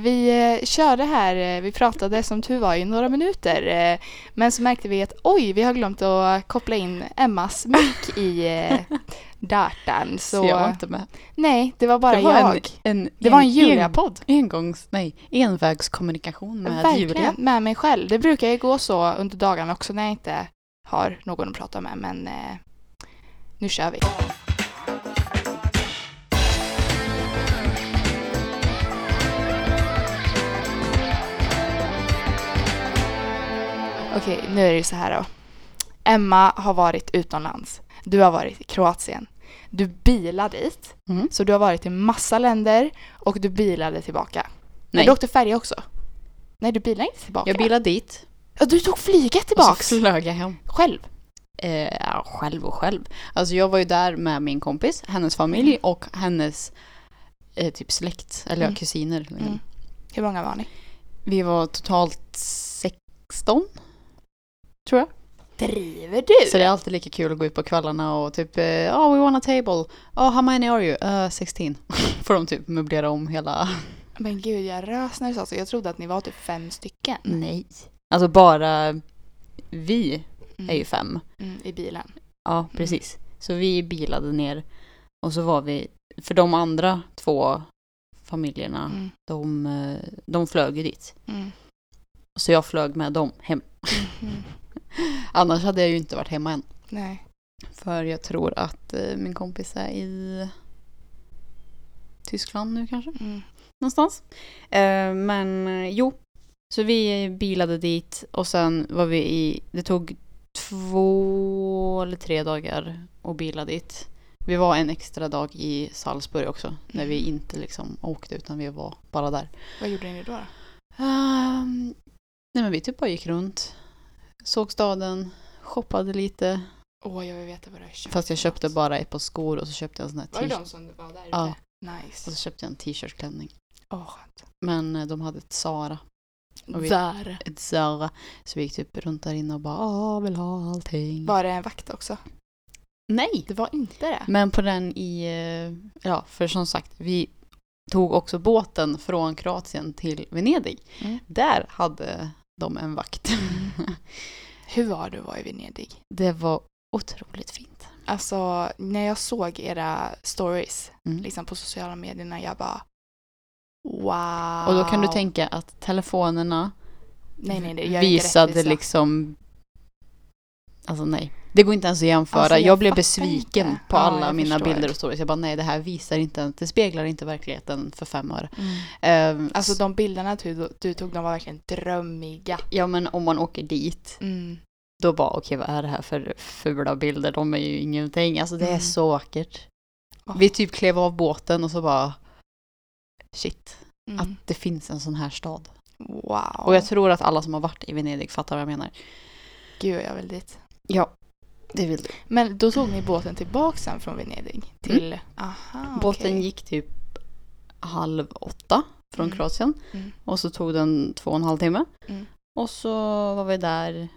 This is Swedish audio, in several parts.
Vi eh, körde här, eh, vi pratade som tur var i några minuter. Eh, men så märkte vi att oj, vi har glömt att koppla in Emmas mick i datorn. Så, Så jag var inte med. nej, det var bara det var jag. En, en, det var en en- Julia-podd. Engångs, nej, envägskommunikation med Verkligen, Julia. med mig själv. Det brukar ju gå så under dagarna också när jag inte har någon att prata med. Men nu kör vi. Okej, nu är det ju så här då. Emma har varit utomlands. Du har varit i Kroatien. Du bilade dit. Mm. Så du har varit i massa länder och du bilade tillbaka. Nej. Nej. Du åkte färja också. Nej, du bilade inte tillbaka. Jag bilade dit Ja, du tog flyget och tillbaks. så flög jag hem. Själv. Eh, ja, själv och själv. Alltså jag var ju där med min kompis, hennes familj och hennes eh, typ släkt, eller Mm. kusiner. liksom. Mm. Hur många var ni? Vi var totalt 16, tror jag. Driver du? Så det är alltid lika kul att gå ut på kvällarna och typ eh, Oh we want a table. Oh how many are you? Uh, 16. Får de typ möblera om hela... Men gud, jag rös när du sa så. Jag trodde att ni var typ fem stycken. Nej. Alltså bara vi Mm. är ju fem. Mm, I bilen. Ja, precis. Så vi bilade ner och så var vi, för de andra två familjerna, Mm. de, eh, de flög ju dit. Mm. Så jag flög med dem hem. Mm. Annars hade jag ju inte varit hemma än. Nej. För jag tror att eh, min kompis är i Tyskland nu kanske. Mm. Någonstans. Eh, men eh, jo, så vi bilade dit och sen var vi i, det tog två eller tre dagar att bila dit. Vi var en extra dag i Salzburg också. När vi Mm. inte liksom åkte utan vi var bara där. Vad gjorde ni då? då? Ehm, nej men vi typ bara gick runt. Såg staden, shoppade lite. Åh, jag vill veta vad du har köpt. Fast jag köpte bara ett par skor och så köpte jag en sån här Var det t-shirt. de som var där Ja. ute? Nice. Och så köpte jag en t-shirtklänning. Åh, skönt. Men eh, de hade ett Zara. Vi- Där. Ett Zara. Så vi gick typ runt där inne och bara Åh, vill ha allting. Var det en vakt också? Nej! Det var inte det. Men på den i, eh, ja för som sagt, vi tog också båten från Kroatien till Venedig. Mm. Där hade de en vakt. Hur var det att vara i Venedig? Det var otroligt fint. Alltså, när jag såg era stories Mm. liksom på sociala medierna, jag bara wow. Och då kan du tänka att telefonerna nej, nej, visade liksom Alltså nej. Det går inte ens att jämföra. Alltså, jag jag, blev besviken inte. på alla mina förstår. bilder och stories. Jag bara nej det här visar inte, det speglar inte verkligheten för fem öre. Mm. Ehm, Alltså de bilderna du, du tog, de var verkligen drömmiga. Ja men om man åker dit, Mm. då bara okej vad är det här för fula bilder? De är ju ingenting. Alltså det är Mm. så vackert. Åh. Vi typ klev av båten och så bara shit, Mm. att det finns en sån här stad. Wow. Och jag tror att alla som har varit i Venedig fattar vad jag menar. Gud, jag vill dit. Ja, det vill du. Men då tog ni båten tillbaka sen från Venedig till... Aha, Båten okej. gick typ halv åtta från Mm. Kroatien. Mm. Och så tog den två och en halv timme. Mm. Och så var vi där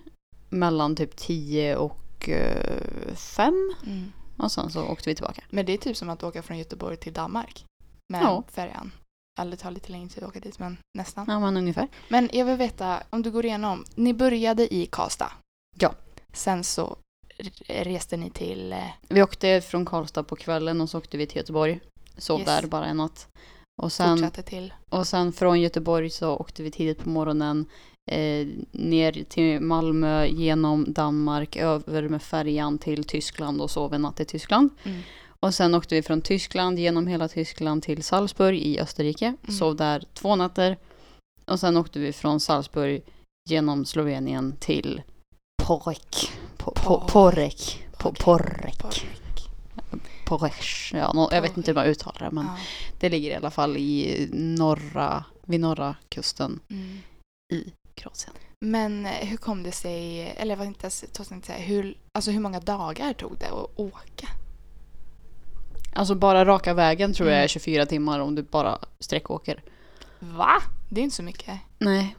mellan typ tio och eh, fem. Mm. Och sen så åkte vi tillbaka. Men det är typ som att åka från Göteborg till Danmark med Ja. färjan. Eller det tar lite längre tid att åka dit, men nästan. Ja men ungefär. Men jag vill veta, om du går igenom. Ni började i Karlstad. Ja. Sen så reste ni till... eh, Vi åkte från Karlstad på kvällen och så åkte vi till Göteborg. Sov Yes. där bara en natt. Och sen, Fortsatte till... och sen från Göteborg så åkte vi tidigt på morgonen eh, ner till Malmö, genom Danmark, över med färjan till Tyskland och sov en natt i Tyskland. Mm. Och sen åkte vi från Tyskland genom hela Tyskland till Salzburg i Österrike. Mm. Sov där två nätter. Och sen åkte vi från Salzburg genom Slovenien till Porek. Po- po- Porek. Po- Porek. Porek. Ja, nå- jag vet inte hur man uttalar det men Ja. det ligger i alla fall i norra, vid norra kusten Mm. i Kroatien. Men eh, hur kom det sig, eller vad inte jag inte säga, hur, alltså hur många dagar tog det att åka? Alltså bara raka vägen tror jag Mm. är 24 timmar om du bara sträckåker. Va? Det är inte så mycket. Nej.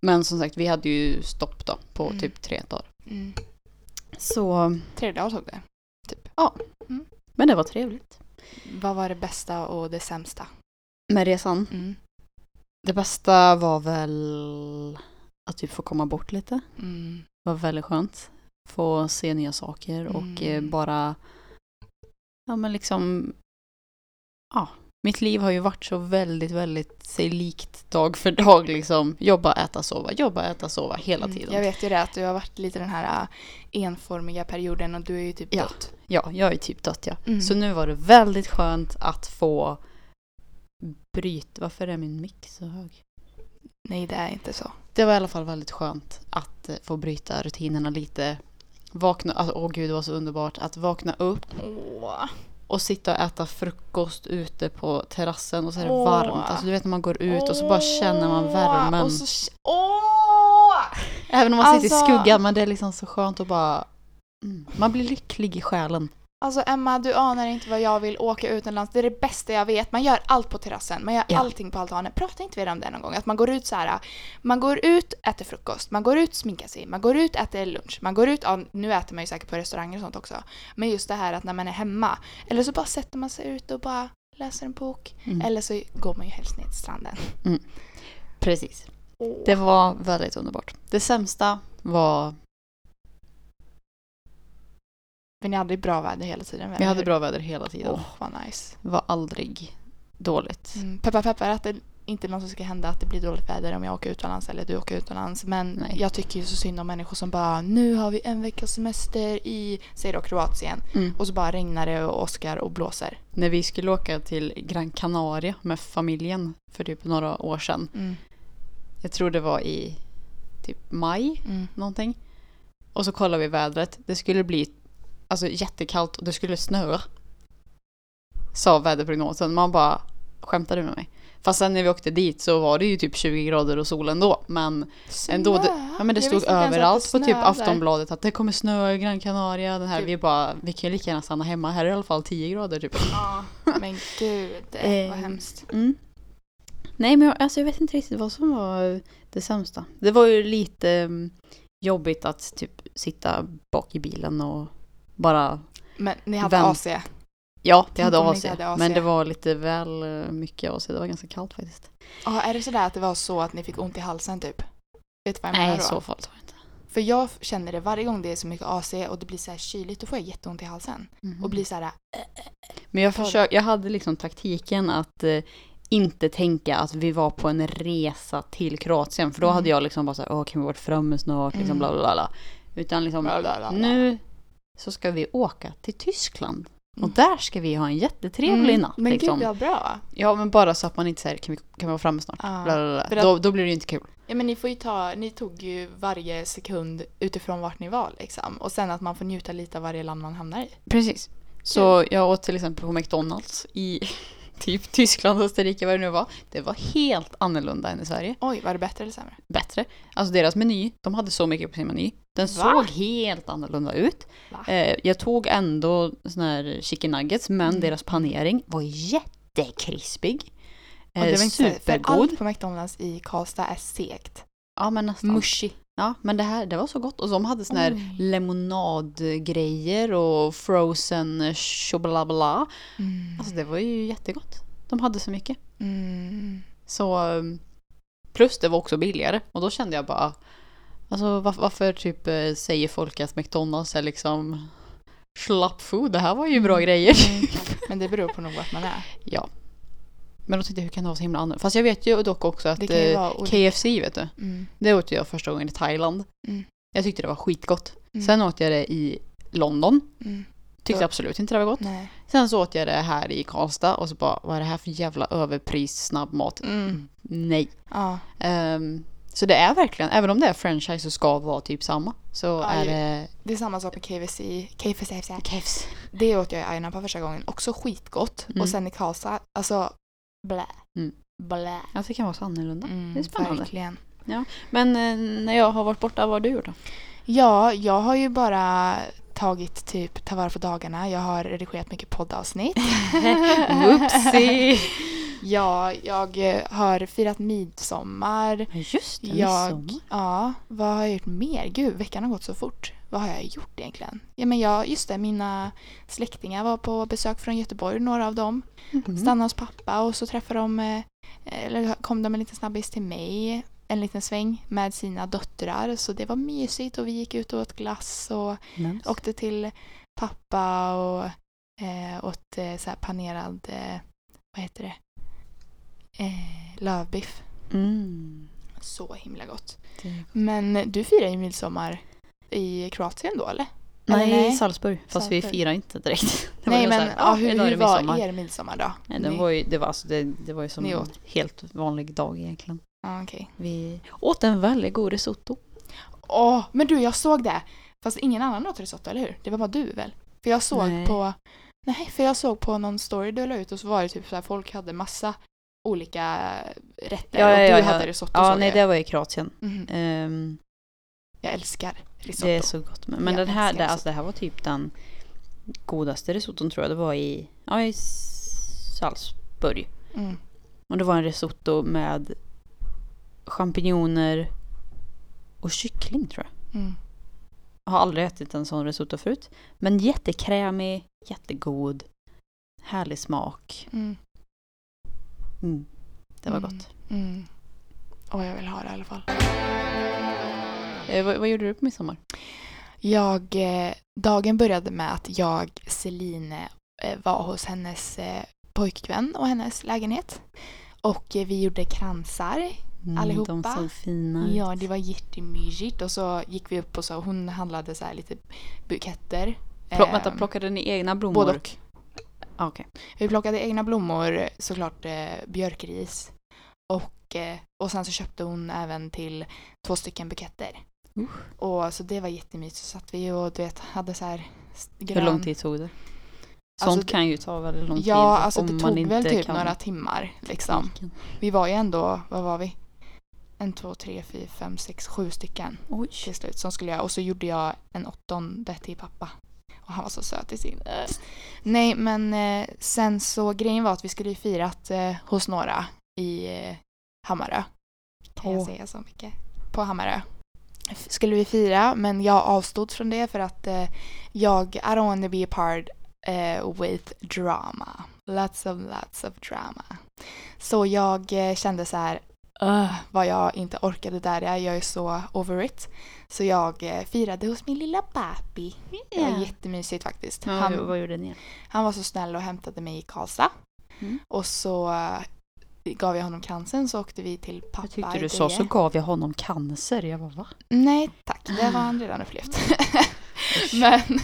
Men som sagt, vi hade ju stopp då på Mm. typ tre dagar. Mm. Så, Tre dagar tog det. men det var trevligt. Vad var det bästa och det sämsta? Med resan? Mm. Det bästa var väl att typ få komma bort lite. Mm. Det var väldigt skönt. Få se nya saker och eh, Mm. bara, ja men liksom, ja. Mitt liv har ju varit så väldigt, väldigt sig likt dag för dag liksom. Jobba, äta, sova, jobba, äta, sova hela Mm, tiden. Jag vet ju det att du har varit lite den här äh, enformiga perioden och du är ju typ Ja. dött. Ja, jag är typ dött ja. Mm. Så nu var det väldigt skönt att få bryta, varför är min mick så hög? Nej, det är inte så. Det var i alla fall väldigt skönt att eh, få bryta rutinerna lite. Vakna, alltså, åh gud det var så underbart att vakna upp Åh. Och sitta och äta frukost ute på terrassen och så är det Åh. varmt. Alltså du vet när man går ut och så bara känner man värmen. Och så, åh! Även om man sitter i Alltså- skuggan men det är liksom så skönt att bara mm, man blir lycklig i själen. Alltså Emma, du anar inte vad jag vill åka utomlands. Det är det bästa jag vet. Man gör allt på terrassen. Man gör Ja. allting på altanen. Pratar inte vi om det någon gång? Att man går ut så här. Man går ut, äter frukost. Man går ut, sminkar sig. Man går ut, äter lunch. Man går ut, ja, nu äter man ju säkert på restauranger och sånt också. Men just det här att när man är hemma. Eller så bara sätter man sig ut och bara läser en bok. Mm. Eller så går man ju helst ner till stranden. Precis. Åh. Det var väldigt underbart. Det sämsta var, Men ni hade bra väder hela tiden. vi hade bra väder hela tiden. Åh, vad nice. Det var aldrig dåligt. Mm, peppar peppar att det inte är något som ska hända att det blir dåligt väder om jag åker utomlands eller du åker utomlands. Men Nej. jag tycker ju så synd om människor som bara nu har vi en veckas semester i, säg då Kroatien. Mm. Och så bara regnar det och åskar och blåser. När vi skulle åka till Gran Canaria med familjen för typ några år sedan. Mm, Jag tror det var i typ maj mm. någonting. Och så kollade vi vädret. Det skulle bli alltså, jättekallt och det skulle snöa. Sa väderprognosen. Man bara, skämtar du med mig? Fast sen när vi åkte dit så var det ju typ 20 grader och sol ändå. Men ändå, det, Snö? ja, men det stod överallt på typ. Aftonbladet att det kommer snö i Gran Canaria. Den här, Typ. vi bara, vi kan ju lika gärna stanna hemma. Här är det i alla fall 10 grader typ. Ja, men gud vad Eh, hemskt. Mm. Nej men jag, alltså jag vet inte riktigt vad som var det sämsta. Det var ju lite mm, jobbigt att typ sitta bak i bilen och bara Men ni hade Vänt- AC. Ja, Tänk hade ni AC, hade AC. Men det var lite väl eh, mycket AC. Det var ganska kallt faktiskt. Ja, är det sådär att det var så att ni fick ont i halsen typ? Vet du vad jag menar Nej, då? så farligt var det inte. För jag känner det varje gång det är så mycket AC och det blir så här kyligt, då får jag jätteont i halsen. Mhm. Och blir så här, Men jag, Tar- försök, jag hade liksom taktiken att eh, inte tänka att vi var på en resa till Kroatien. För då Mm. hade jag liksom bara såhär, åh kan vi vara framme snart? Liksom Mm. bla bla bla. Utan liksom, bla, bla, bla. nu så ska vi åka till Tyskland. Och där ska vi ha en jättetrevlig Mm, natt. Men liksom. gud vad bra. Ja men bara så att man inte säger, kan vi, kan vi vara framme snart? Ja. Bla, bla, För bla. att- Då, då blir det ju inte kul. Ja men ni får ju ta, ni tog ju varje sekund utifrån vart ni var liksom. Och sen att man får njuta lite av varje land man hamnar i. Precis. Så jag åt till exempel på McDonalds i typ Tyskland, Österrike, vad det nu var. Det var helt annorlunda än i Sverige. Oj, var det bättre eller sämre? Bättre. Alltså deras meny, de hade så mycket på sin meny. Den Va? såg helt annorlunda ut. Eh, jag tog ändå sån här chicken nuggets, men Mm. deras panering var jättekrispig. Eh, det var inte så- För supergod. allt på McDonalds i Karlstad är segt. Ja men nästan. Mushy. Ja men det här, det var så gott. Och de hade sån här Oj. lemonadgrejer och frozen choblabla. Mm. Alltså det var ju jättegott. De hade så mycket. Mm. Så um, plus det var också billigare och då kände jag bara Alltså varför, varför typ eh, säger folk att McDonalds är liksom slapp food? Det här var ju bra grejer. Mm. Men det beror på nog vart man är. Ja. Men då tänkte jag hur kan det vara så himla annorlunda? Fast jag vet ju dock också att ju eh. KFC vet du. Mm. Det åt jag första gången i Thailand. Mm. Jag tyckte det var skitgott. Mm. Sen åt jag det i London. Mm. Tyckte absolut inte det var gott. Nej. Sen så åt jag det här i Karlstad och så bara vad är det här för jävla överpris snabbmat? Mm. Nej. Ja. Ehm, så det är verkligen, även om det är franchise så ska vara typ samma. Så Ja, är det Det är samma sak med KFC. KFC. KFC. Det åt jag i Aina på första gången. Också skitgott. Mm. Och sen i Karlstad, alltså blä. Mm. Blä. Alltså det kan vara så annorlunda. Mm, det är spännande. Verkligen. Men eh, när jag har varit borta, vad har du gjort då? Ja, jag har ju bara tagit typ ta vara på dagarna. Jag har redigerat mycket poddavsnitt. Whoopsie! Ja, jag eh, har firat midsommar. Just det, Jag, midsommar. ja, vad har jag gjort mer? Gud, veckan har gått så fort. Vad har jag gjort egentligen? Ja, men jag, just det, mina släktingar var på besök från Göteborg, några av dem. Mhm. Stannade hos pappa och så träffade de, eh, eller kom de en liten snabbis till mig en liten sväng med sina döttrar. Så det var mysigt och vi gick ut och åt glass och Nice. åkte till pappa och eh, åt eh, så panerad, eh, vad heter det, eh, lövbiff. Mm. Så himla gott. Men du firar ju midsommar i Kroatien då eller? Eller Nej, nej? Salzburg. Fast vi Salzburg. firar inte direkt. Nej men här, "Ah, hur, hur det var midsommar." er midsommar då? Nej, den var ju, det, var alltså, det, det var ju som en helt vanlig dag egentligen. Ja, okej. Vi åt en väldigt god risotto. Åh, men du jag såg det! Fast ingen annan åt risotto, eller hur? Det var bara du väl? För jag såg Nej. på Nej, för jag såg på någon story du la ut och så var det typ så här folk hade massa olika rätter Ja, ja, och ja, du ja. hade risotto Ja, nej det var i Kroatien. Mhm. Ehm, Jag älskar risotto. det är så gott. Men, men den här, det, alltså, det här var typ den godaste risotton tror jag. Det var i, ja, i Salzburg. Mm. Och det var en risotto med champinjoner och kyckling tror jag. Mm. Jag har aldrig ätit en sån risotto förut. Men jättekrämig, jättegod, härlig smak. Mm. Mm. Det var Mm. gott. Mm. Och jag vill ha det i alla fall. Eh, vad, vad gjorde du på midsommar? Jag, eh, dagen började med att jag, Celine, eh, var hos hennes eh, pojkvän och hennes lägenhet. Och eh, vi gjorde kransar. Allihopa. Mm, De såg fina ut. Ja, det var jättemysigt. Och så gick vi upp och så hon handlade så här lite buketter. Plock, vänta, plockade ni egna blommor? Både och. Okej. Vi plockade egna blommor, såklart eh, björkris. Och, eh, och sen så köpte hon även till två stycken buketter. Usch. Och så det var jättemysigt. Så satt vi och du vet, hade så här s- Hur grön... lång tid tog det? Sånt Alltså, kan ju ta väldigt lång tid. Ja, alltså det tog väl typ kan några timmar liksom. Vi var ju ändå, vad var vi? En, två, tre, fyra, fem, sex, sju stycken Oj. till slut som skulle jag. Och så gjorde jag en åttonde till pappa. Och han var så söt i sin... Äh. Nej, men eh, sen så grejen var att vi skulle ju firat eh, hos några i eh, Hammarö. Kan jag Åh. säga så mycket? På Hammarö. F- Skulle vi fira, men jag avstod från det för att eh, jag, I don't want to be a part eh, with drama. Lots of lots of drama. Så jag eh, kände så här, "Ugh, vad jag inte orkade där. Jag är så over it. Så jag eh, firade hos min lilla papi. Det var jättemysigt faktiskt. Ja, Han, vad gjorde ni? han var så snäll och hämtade mig i Karlstad. Mm. Och så eh, gav jag honom kransen så åkte vi till pappa Jag tyckte du sa så gav jag honom cancer. Jag bara va? Nej tack, det var han redan upplevt. Men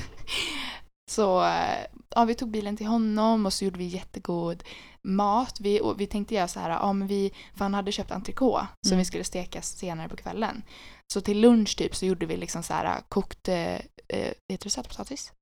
så eh, ja, vi tog bilen till honom och så gjorde vi jättegod mat. Vi, vi tänkte göra så här, men vi, för han hade köpt entrecote som Mm. vi skulle steka senare på kvällen. Så till lunch typ så gjorde vi liksom så här kokt, eh, eh, heter det sötpotatis?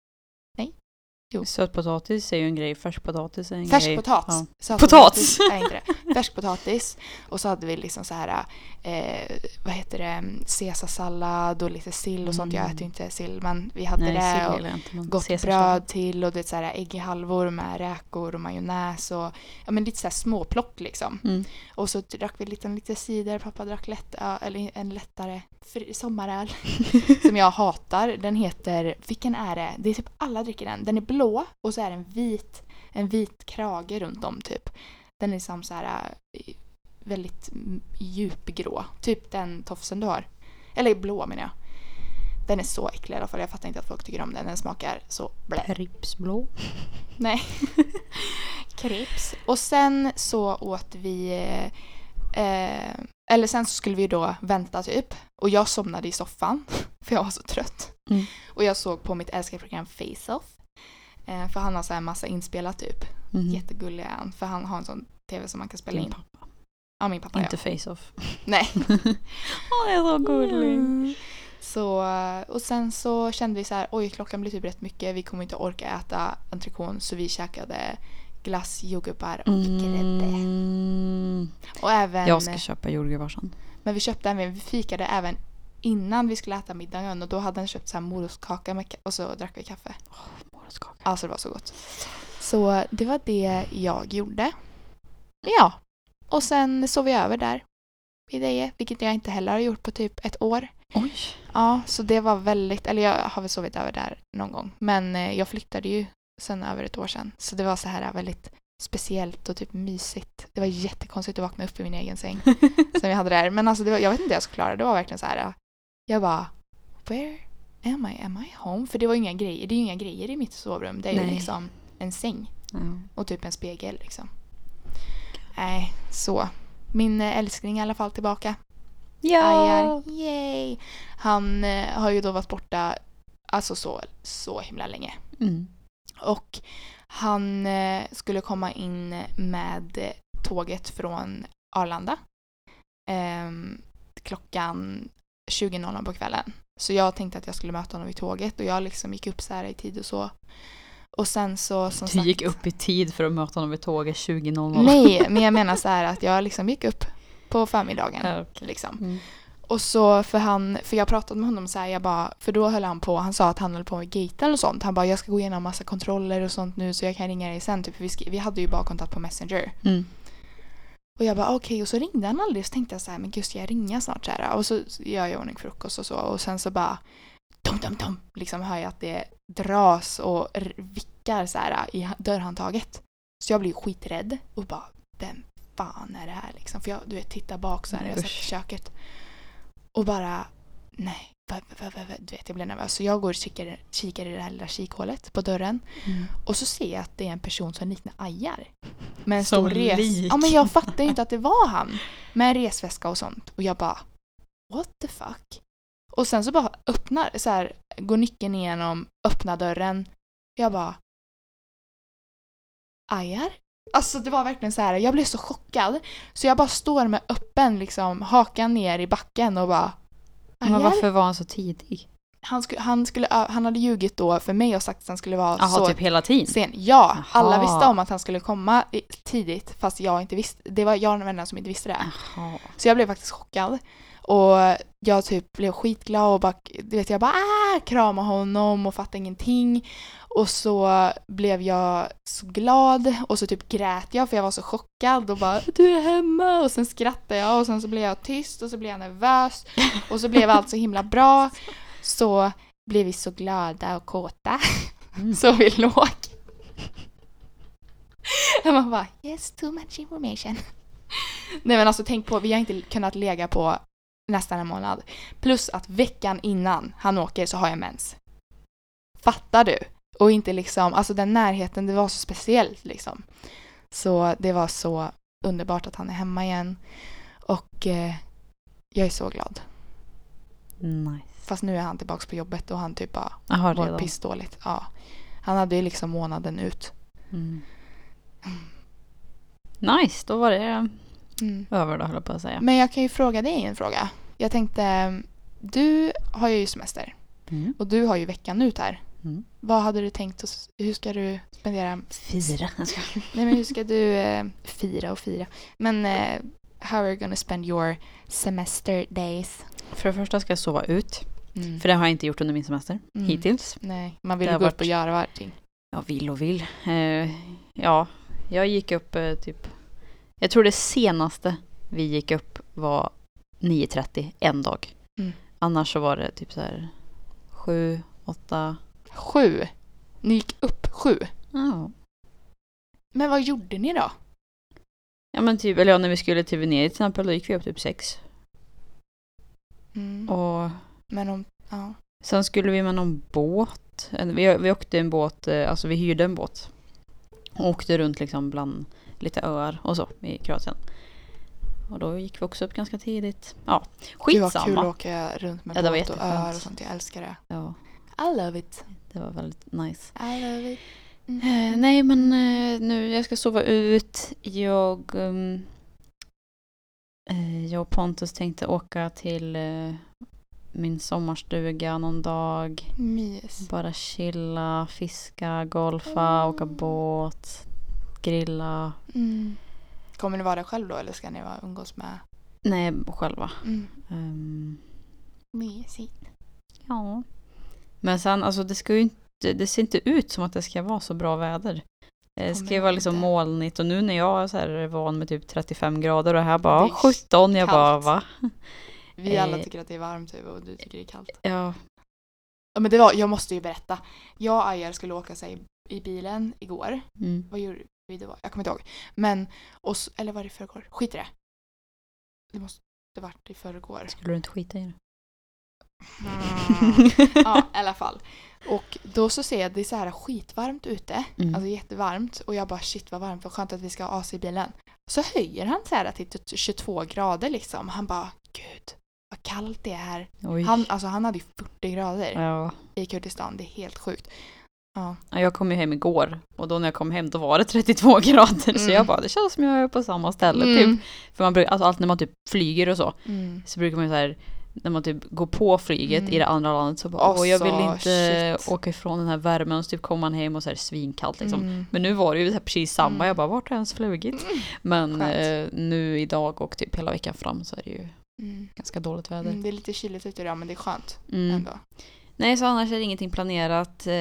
Jo. Sötpotatis är ju en grej. Färskpotatis är en grej. Färskpotatis. Ja. Sötpotatis är det. Färskpotatis. Och så hade vi liksom så här, eh, vad heter det, caesarsallad och lite sill och sånt. Jag Mm. äter ju inte sill men vi hade Nej, det. Och inte. gott bröd till och det så här ägg i halvor med räkor och majonnäs och ja men lite så här småplock liksom. Mm. Och så drack vi lite, lite cider, pappa drack lätt, eller en lättare sommaröl som jag hatar. Den heter, vilken är det? Det är typ alla dricker den. Den är blå och så är det en vit, en vit krage runt om typ. Den är liksom så här äh, väldigt djupgrå. Typ den tofsen du har. Eller blå menar jag. Den är så äcklig i alla fall. Jag fattar inte att folk tycker om den. Den smakar så blä. Pripsblå. Nej. Krips. Och sen så åt vi... Eh, eller sen så skulle vi då vänta typ. Och jag somnade i soffan. För jag var så trött. Mm. Och jag såg på mitt älskade program Face-Off. Eh, för han har så här massa inspelat typ. Mm. Jättegullig är han. För han har en sån tv som man kan spela Din in. pappa. Ja, min pappa Inte ja. face-off. Nej. Åh, det är så gullig. Mm. Så, och sen så kände vi så här, oj klockan blir typ rätt mycket, vi kommer inte orka äta entrecôte så vi käkade glass, jordgubbar och grädde. Mm. Och även, Jag ska köpa jordgubbar sen. men vi köpte även, vi fikade även innan vi skulle äta middagen och då hade han köpt så här morotskaka med, och så drack vi kaffe. Morotskaka. Alltså det var så gott. Så det var det jag gjorde. Ja. Och sen sov vi över där i Deje, vilket jag inte heller har gjort på typ ett år. Oj. Ja, så det var väldigt, eller jag har väl sovit över där någon gång. Men eh, jag flyttade ju sen över ett år sedan. Så det var så här väldigt speciellt och typ mysigt. Det var jättekonstigt att vakna upp i min egen säng som jag hade där. Men alltså var, jag vet inte hur jag skulle klara det. Det var verkligen så här. Jag bara, where am I? Am I home? För det var inga grejer. Det är ju inga grejer i mitt sovrum. Det är ju Nej. liksom en säng Ja. och typ en spegel liksom. Nej, så. Min eh, älskling är i alla fall tillbaka. Ajar. Yay! Han eh, har ju då varit borta alltså så, så himla länge. Mm. Och han eh, skulle komma in med eh, tåget från Arlanda ehm, klockan 20.00 på kvällen. Så jag tänkte att jag skulle möta honom vid tåget och jag liksom gick upp så här i tid och så. Och sen så som Du gick sagt, upp i tid för att möta honom vid tåget 20.00. Nej, men jag menar så här att jag liksom gick upp på förmiddagen. Ja, okej. Liksom. Mm. Och så för han, för jag pratade med honom så här, jag bara, för då höll han på, han sa att han höll på med gaten och sånt. Han bara, jag ska gå igenom massa kontroller och sånt nu så jag kan ringa dig sen. Typ, vi, vi hade ju bara kontakt på Messenger. Mm. Och jag bara okej. Och så ringde han aldrig. Så tänkte jag så här men gud ska jag ringa snart så här? Och så gör jag i ordning frukost och så. Och sen så bara dum dum dum. Liksom hör jag att det dras och vickar så här i ha- dörrhandtaget. Så jag blir skiträdd och bara vem fan är det här liksom? För jag du vet tittar bak så här jag satt i köket. Och bara nej du vet jag blir nervös så jag går och kikar, kikar i det här lilla kikhålet på dörren Mm. och så ser jag att det är en person som liknar Ajar. Med en stor res... Ja men jag fattar ju inte att det var han. Med en resväska och sånt. Och jag bara What the fuck? Och sen så bara öppnar, så här, går nyckeln igenom, öppnar dörren. Jag bara Ajar? Alltså det var verkligen så här, jag blev så chockad. Så jag bara står med öppen liksom, hakan ner i backen och bara Men varför var han så tidig? Han, skulle, han, skulle, han hade ljugit då för mig och sagt att han skulle vara Jaha, så typ hela tiden? sen. Ja, alla Jaha. visste om att han skulle komma tidigt fast jag inte visste. Det var jag den enda som inte visste det. Jaha. Så jag blev faktiskt chockad. Och jag typ blev skitglad och bara, du vet jag bara ah, kramade honom och fattade ingenting. Och så blev jag så glad och så typ grät jag för jag var så chockad och bara du är hemma och sen skrattade jag och sen så blev jag tyst och så blev jag nervös och så blev allt så himla bra. Så blev vi så glada och kåta. Mm. Så vi låg. Och man bara yes too much information. Nej men alltså tänk på, vi har inte kunnat lägga på nästan en månad. Plus att veckan innan han åker så har jag mens. Fattar du? Och inte liksom, alltså den närheten, det var så speciellt liksom. Så det var så underbart att han är hemma igen. Och eh, jag är så glad. Nice. Fast nu är han tillbaka på jobbet och han typ bara var redan. pissdåligt. Ja. Han hade ju liksom månaden ut. Mm. Nice, då var det Mm. över då höll jag på att säga. Men jag kan ju fråga dig en fråga. Jag tänkte, du har ju semester Mm. och du har ju veckan ut här. Mm. Vad hade du tänkt, att, hur ska du spendera, Fyra. nej men hur ska du eh, fira och fira? Men eh, how are you gonna spend your semester days? För det första ska jag sova ut. Mm. För det har jag inte gjort under min semester. Mm. Hittills. Nej, man vill Det ju har gå upp varit- och göra allting. Jag vill och vill. Eh, ja, jag gick upp eh, typ... Jag tror det senaste vi gick upp var 9.30 en dag. Mm. Annars så var det typ så här 7, 8... Sju. Ni gick upp sju. Ja. Men vad gjorde ni då? Ja men typ, eller ja, när vi skulle till Venedig till exempel, då gick vi upp typ 6. Mm. Och Men om, ja. sen skulle vi med någon båt. Vi, vi åkte en båt, eh, alltså vi hyrde en båt. Och åkte runt liksom bland lite öar och så i Kroatien. Och då gick vi också upp ganska tidigt. Ja, Gud vad kul att skitsamma. åka runt med Ja, det var båt och öar och sånt. Jag älskar det. Ja, I love it. det var väldigt nice. I love it. Eh, nej men eh, nu, jag ska sova ut. Jag, eh, jag och Pontus tänkte åka till eh, min sommarstuga någon dag. Mys. Bara chilla, fiska, golfa, åka båt, grilla. Mm. Kommer ni vara där själv då eller ska ni vara umgås med? Nej, själva. Mm. Ehm, Mysigt. ja. Men sen, alltså det ska ju inte, det ser inte ut som att det ska vara så bra väder. Det ska ju vara liksom molnigt och nu när jag är så här är van med typ 35 grader och här bara Det är 17, jag bara kallt. va? Vi alla Eh. tycker att det är varmt typ, och du tycker det är kallt. Ja, Ja, men det var, jag måste ju berätta. Jag och Ajar skulle åka sig i bilen igår. mm. Vad gjorde vi då? Jag kommer inte ihåg. Men, och, eller var det i förrgår? Skit i det. Det måste ha varit i förrgår. skulle du inte skita i det? Mm. Ja, i alla fall. Och då så ser jag att det är så här skitvarmt ute. Mm. Alltså jättevarmt. Och jag bara shit vad varmt, vad skönt att vi ska ha AC i bilen. Så höjer han så här till typ 22 grader liksom. Han bara gud vad kallt det är här. Oj. Han, alltså han hade ju 40 grader Ja. i Kurdistan. Det är helt sjukt. Ja. Ja, Jag kom ju hem igår och då när jag kom hem då var det 32 grader så Mm. jag bara det känns som jag är på samma ställe Mm. typ. För man brukar, alltså allt när man typ flyger och så Mm. så brukar man ju så här när man typ går på flyget Mm. i det andra landet så bara Åh, åh jag vill inte shit. åka ifrån den här värmen och så typ kommer man hem och så är det svinkallt liksom. Mm. Men nu var det ju precis samma, Mm. jag bara vart har jag ens flugit? Men Skönt. eh, nu idag och typ hela veckan fram så är det ju Mm. ganska dåligt väder. Mm, det är lite kyligt ute idag men det är skönt Mm. ändå. Nej, så annars är det ingenting planerat. Eh,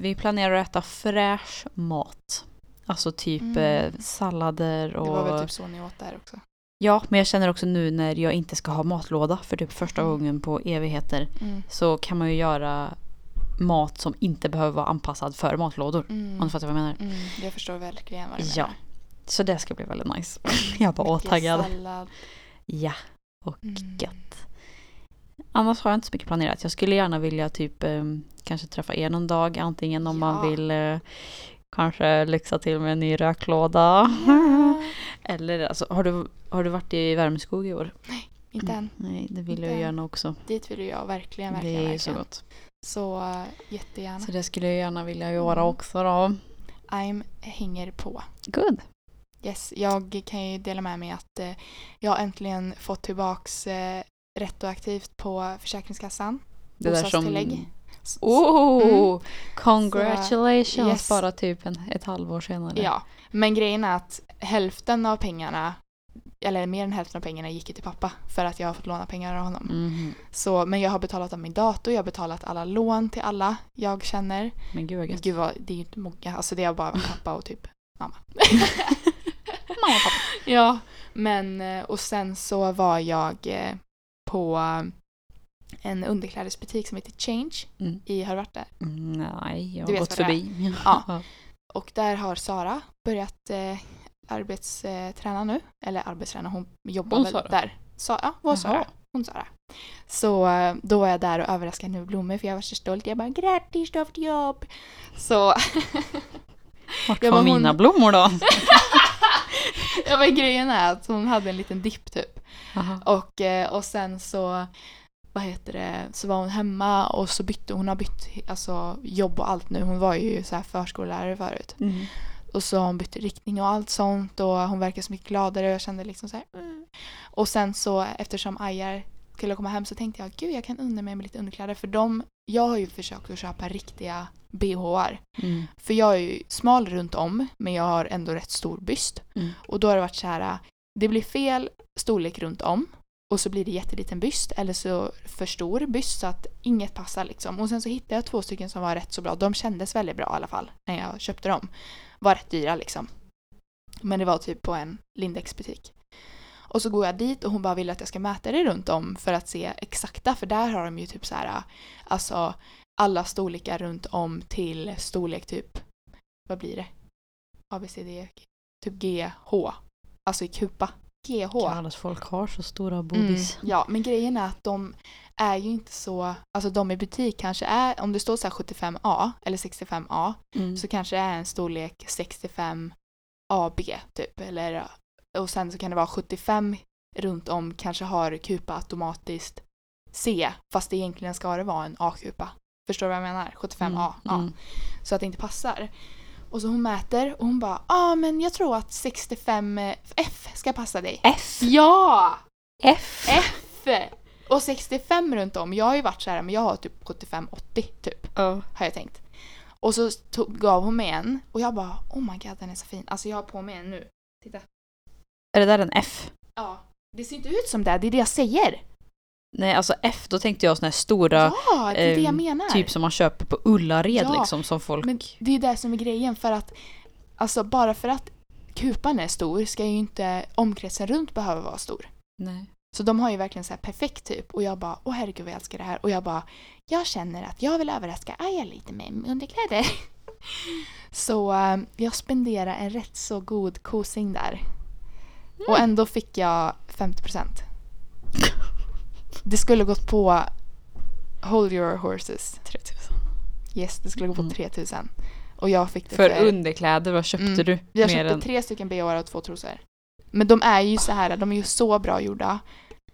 Vi planerar att äta fräsch mat. Alltså typ Mm. eh, sallader och... Det var väl typ så ni åt där också. Ja, men jag känner också nu när jag inte ska ha matlåda för typ första Mm. gången på evigheter Mm. så kan man ju göra mat som inte behöver vara anpassad för matlådor. Mm. Om du fattar vad jag menar. Mm. Jag förstår verkligen vad du Ja. menar. Så det ska bli väldigt nice. Jag bara åh, Mycket taggad. Sallad. Ja, Mm. gött. Annars har jag inte så mycket planerat. Jag skulle gärna vilja typ eh, kanske träffa er någon dag. Antingen om man Ja. vill eh, kanske lyxa till med en ny röklåda. Ja. Eller alltså, har du, har du varit i Värmskog i år? Inte än. Nej, det vill Inte jag gärna också. Dit vill jag verkligen, Det verkligen, är så verkligen. gott. Så uh, jättegärna. Så det skulle jag gärna vilja göra Mm. också då. I'm hänger på. Good. Yes, jag kan ju dela med mig att eh, jag äntligen fått tillbaks eh, retroaktivt på Försäkringskassan. Det där som... Oh! Congratulations! Så, yes. Bara typ en, ett halvår senare. Ja, men grejen är att hälften av pengarna, eller mer än hälften av pengarna gick till pappa för att jag har fått låna pengar av honom. Mhm. Så, men jag har betalat av min dator, jag har betalat alla lån till alla jag känner. Men gud vad gött. Gud vad, det är ju inte många, alltså det är bara pappa och typ mamma. Mamma och pappa. Ja, men eh, och sen så var jag eh, på en underklädesbutik som heter Change Mm. i, har du varit där? Mm, Nej, jag har gått förbi. Ja. Och där har Sara börjat eh, arbetsträna nu. Eller arbetsträna, hon jobbar Hon väl Sara? där. Sa, ja, vår Jaha. Sara. Hon Sara. Så eh, då var jag där och överraskade med blommor för jag var så stolt. Jag bara grattis du har fått jobb. Så Vart var men hon- mina blommor då? ja, men grejen är att hon hade en liten dipp typ. Aha. Och, eh, och sen så, vad heter det, så var hon hemma och så bytte hon har bytt alltså, jobb och allt nu. Hon var ju så här förskollärare förut. Mm. Och så har hon bytt riktning och allt sånt och hon verkar så mycket gladare och jag kände liksom så här. Mm. Och sen så eftersom Ajar skulle komma hem så tänkte jag gud jag kan unna mig med lite underkläder för de, jag har ju försökt att köpa riktiga bhar. Mm. För jag är ju smal runt om men jag har ändå rätt stor byst. Mm. Och då har det varit så här, det blir fel storlek runt om och så blir det jätteliten byst eller så för stor byst så att inget passar liksom. Och sen så hittade jag två stycken som var rätt så bra. De kändes väldigt bra i alla fall när jag köpte dem. Var rätt dyra liksom. Men det var typ på en Lindex-butik. Och så går jag dit och hon bara vill att jag ska mäta det runt om för att se exakta för där har de ju typ så här alltså alla storlekar runt om till storlek typ vad blir det? A, B, C, D, E, typ G, H. Alltså i kupa. GH. Kallas folk har så stora Mm, bobis. ja, men grejen är att de är ju inte så, alltså de i butik kanske är, om det står så här 75A eller 65A Mm. så kanske det är en storlek 65 AB typ. Eller, och sen så kan det vara 75 runt om kanske har kupa automatiskt C fast det egentligen ska det vara en A-kupa. Förstår du vad jag menar? 75A. Ja. Mm. Så att det inte passar. Och så hon mäter och hon bara ah, men jag tror att 65F ska passa dig. F. Ja! F. F! Och 65 runt om. Jag har ju varit så här, men jag har typ 75-80 typ. Ja. Har jag tänkt. Och så tog, gav hon mig en och jag bara oh my god den är så fin. Alltså jag har på mig en nu. Titta. Är det där en F? Ja. Det ser inte ut som det, det är det jag säger. Nej, alltså F, då tänkte jag såna här stora, ja, det är det jag ehm, menar. typ som man köper på Ullared Ja, liksom, som folk... Men det är det som är grejen för att Alltså bara för att kupan är stor ska ju inte omkretsen runt behöva vara stor. Nej. Så de har ju verkligen så här perfekt typ. Och jag bara, åh herregud vad jag älskar det här. Och jag bara, jag känner att jag vill överraska Aja lite med underkläder. Så eh, jag spenderade en rätt så god kosing där. Och ändå fick jag 50%. Det skulle gått på Hold your horses. 3000. Yes, det skulle gå på Mm. 3000. Och jag fick det För underkläder, vad köpte Mm. du? Jag köpte än- tre stycken bhar och två trosor. Men de är ju så här, de är ju så bra gjorda.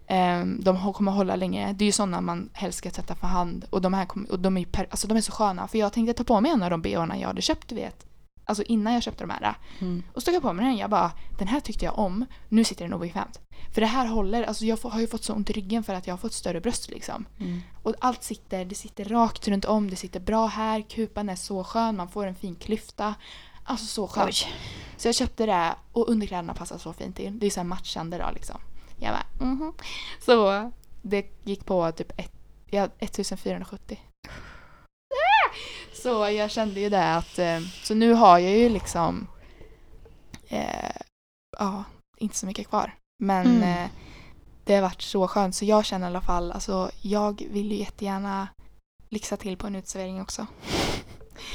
Ehm, de kommer hålla länge. Det är ju sådana man helst ska tvätta för hand. Och de här kommer, och de är, ju per, alltså de är så sköna. För jag tänkte ta på mig en av de bhna jag hade köpt, du vet. Alltså innan jag köpte de här. Mm. Och så tog jag på mig den. Jag bara, den här tyckte jag om. Nu sitter den obekvämt. För det här håller. Alltså jag har ju fått så ont i ryggen för att jag har fått större bröst liksom. Mm. Och allt sitter, det sitter rakt runt om. Det sitter bra här. Kupan är så skön. Man får en fin klyfta. Alltså så skönt. Så jag köpte det och underkläderna passar så fint till. Det är så här matchande då liksom. Jag bara mhm. Så det gick på typ ett, ja, 1470. Så jag kände ju det att, eh, så nu har jag ju liksom, eh, ja, inte så mycket kvar. Men Mm. eh, det har varit så skönt. Så jag känner i alla fall, alltså jag vill ju jättegärna lyxa till på en uteservering också.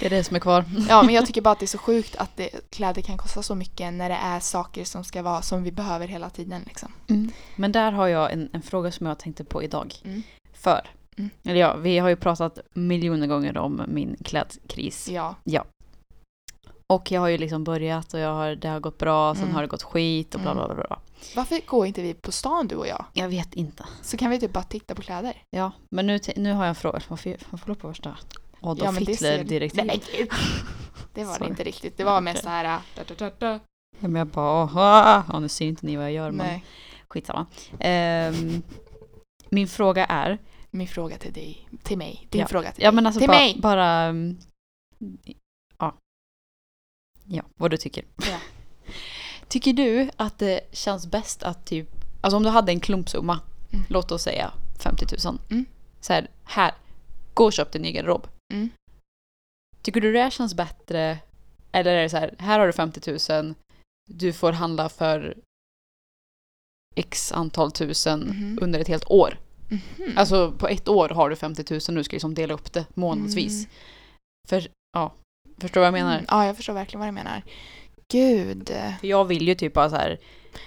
Det är det som är kvar. Ja, men jag tycker bara att det är så sjukt att det, kläder kan kosta så mycket när det är saker som ska vara som vi behöver hela tiden. Liksom. Men där har jag en, en fråga som jag tänkte på idag. Mm. För, Mm. eller ja, vi har ju pratat miljoner gånger om min klädkris. Ja. Och jag har ju liksom börjat och jag har, det har gått bra, sen Mm. har det gått skit och bla bla bla. bla. Varför går inte vi på stan du och jag? Jag vet inte. Så kan vi typ bara titta på kläder. Ja, men nu, nu har jag en fråga. Varför varför på värsta Adolf ja, men det ser- Hitler-direktiv? Det var det inte riktigt. Det var mest så här... Da, da, da. Ja, men jag bara, aha. ja nu ser inte ni vad jag gör, men Nej. skitsamma. Ehm, min fråga är, Min fråga till dig. Till mig. Din Ja. fråga till ja dig. men alltså till bara, mig! bara mm, ja. ja, vad du tycker. Ja. Tycker du att det känns bäst att typ, alltså om du hade en klumpsumma, Mm. låt oss säga 50 000. Mm. Så här, här, gå och köp din ny garderob. Mm. Tycker du det känns bättre? Eller är det så här, här har du 50 000, du får handla för x antal tusen Mhm. under ett helt år. Mhm. Alltså på ett år har du 50 000, du ska liksom dela upp det månadsvis. Mm. För, ja, förstår du vad jag menar? Mm. Ja, jag förstår verkligen vad du menar. Gud. För jag vill ju typ bara så här,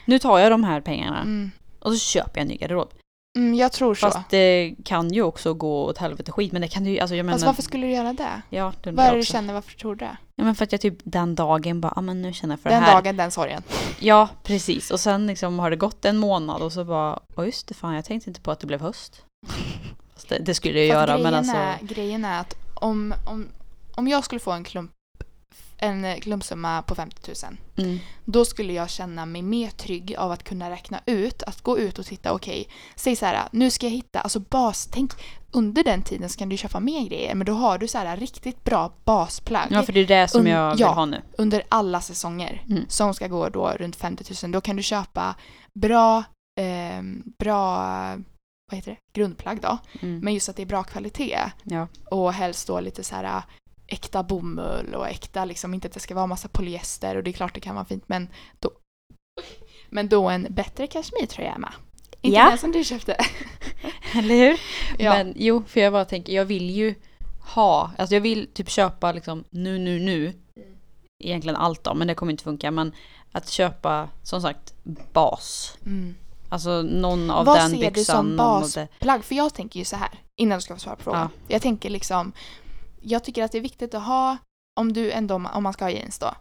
nu tar jag de här pengarna Mm. och så köper jag en ny garderob. Mm, jag tror så. Fast det kan ju också gå åt helvete skit, men det kan ju, alltså jag menar... Fast varför skulle du göra det? Ja, det Vad är det du känner? Varför tror du det? Ja men för att jag typ den dagen bara, ja men nu känner jag för Den det här. dagen, den sorgen. Ja, precis. Och sen liksom har det gått en månad och så bara, ja just det fan, jag tänkte inte på att det blev höst. Det, det skulle jag att göra, men alltså... Är, grejen är att om, om, om jag skulle få en klump en eh, klumpsumma på 50 000 Mm, då skulle jag känna mig mer trygg av att kunna räkna ut, att gå ut och titta, okej, säg så här, nu ska jag hitta, alltså bas, tänk under den tiden så kan du köpa mer grejer, men då har du så här riktigt bra basplagg ja, för det är det som Un- jag vill ja. ha nu. under alla säsonger Mm. som ska gå då runt 50 000. Då kan du köpa bra, eh, bra vad heter det? grundplagg då, Mm. men just att det är bra kvalitet Ja. och helst då lite så här äkta bomull och äkta liksom, inte att det ska vara massa polyester och det är klart det kan vara fint men då men då en bättre kashmirtröja med. Inte Ja. den som du köpte. Eller hur? Ja. Men jo, för jag bara tänker, jag vill ju ha, alltså jag vill typ köpa liksom nu, nu, nu. Egentligen allt då, men det kommer inte funka. Men att köpa, som sagt, bas. Mm. Alltså någon av Vad den ser du byxan, som någon av bas? det. Plagg, för jag tänker ju så här innan du ska få svara på frågan. Jag tänker liksom, jag tycker att det är viktigt att ha, om du ändå, om man ska ha jeans då,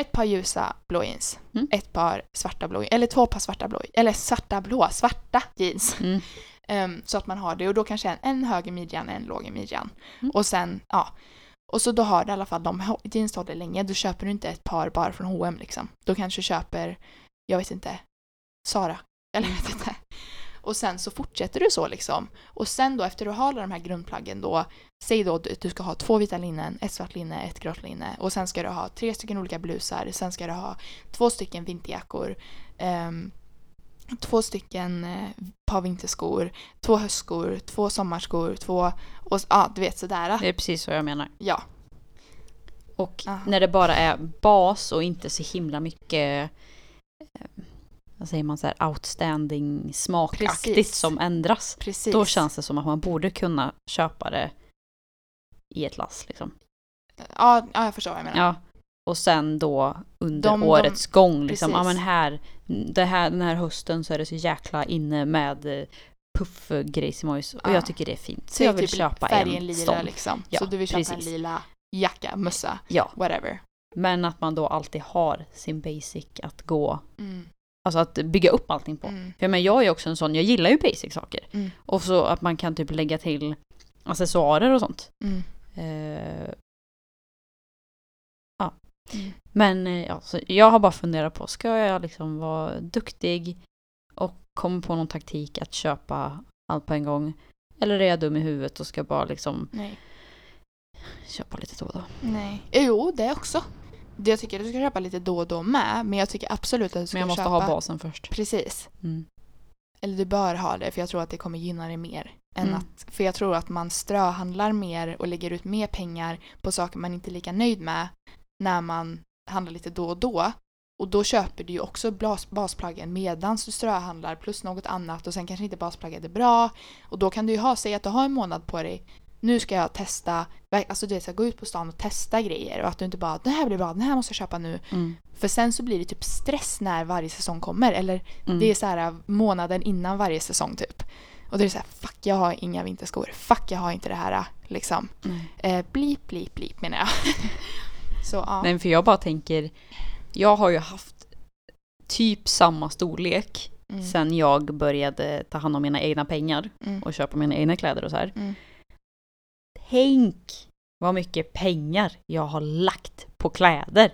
ett par ljusa blå jeans, Mm. ett par svarta blå, eller två par svarta blå, eller svarta blå, svarta jeans. Mm. Ehm, så att man har det och då kanske en, en hög i midjan, en låg i midjan. Mm. Och sen, ja. Och så då har du i alla fall de jeans håller länge. Då köper du inte ett par bara från H&M liksom. Då kanske du köper, jag vet inte, Sara. Eller jag vet inte. Och sen så fortsätter du så liksom. Och sen då efter du har alla de här grundplaggen då, säg då att du ska ha två vita linnen, ett svart linne, ett grått linne och sen ska du ha tre stycken olika blusar, sen ska du ha två stycken vinterjackor, ehm, två stycken eh, par vinterskor, två höstskor, två sommarskor, två och ja, du vet sådär. Det är precis vad jag menar. Ja. Och Aha. när det bara är bas och inte så himla mycket eh, vad säger man så här, outstanding smakaktigt Precis. som ändras. Precis. Då känns det som att man borde kunna köpa det i ett lass. Liksom. Ja, ja jag förstår vad jag menar. Ja. Och sen då under De- de- årets gång, liksom, ja men här, det här, den här hösten så är det så jäkla inne med eh, puffgrejsimojs och Ja. jag tycker det är fint. Så Säg jag vill typ köpa en lila sån. liksom. Ja, så du vill köpa en precis. lila jacka, mössa, Ja, whatever. men att man då alltid har sin basic att gå, Mm. Alltså att bygga upp allting på. Mm. För men jag är också en sån, jag gillar ju basic saker. Mm. Och så att man kan typ lägga till accessoarer och sånt. Mm. Eh, Mm. Men eh, ja, så jag har bara funderat på, ska jag liksom vara duktig och komma på någon taktik att köpa allt på en gång? Eller är jag dum i huvudet och ska bara liksom Nej. köpa lite då och då? Nej. Jo, det också. Det jag tycker att du ska köpa lite då och då med, men jag tycker absolut att du ska Men jag måste köpa... ha basen först. Precis. Mm. Eller du bör ha det, för jag tror att det kommer gynna dig mer. Än Mm. att, för jag tror att man ströhandlar mer och lägger ut mer pengar på saker man inte är lika nöjd med när man handlar lite då och då. Och då köper du ju också bas, basplaggen medans du ströhandlar plus något annat och sen kanske inte basplagget är bra. Och då kan du ju ha, säg att du har en månad på dig. Nu ska jag testa, alltså du vet, så gå ut på stan och testa grejer och att du inte bara det här blir bra, den här måste jag köpa nu. Mm. För sen så blir det typ stress när varje säsong kommer. Eller Mm. det är så här månaden innan varje säsong typ. Och det är så här, fuck jag har inga vinterskor. Fuck jag har inte det här liksom. Nej. Eh, blip, blip, blip menar jag. så ja. Nej, för jag bara tänker, jag har ju haft typ samma storlek Mm. sen jag började ta hand om mina egna pengar Mm. och köpa mina egna kläder och så här. Tänk vad mycket pengar jag har lagt på kläder.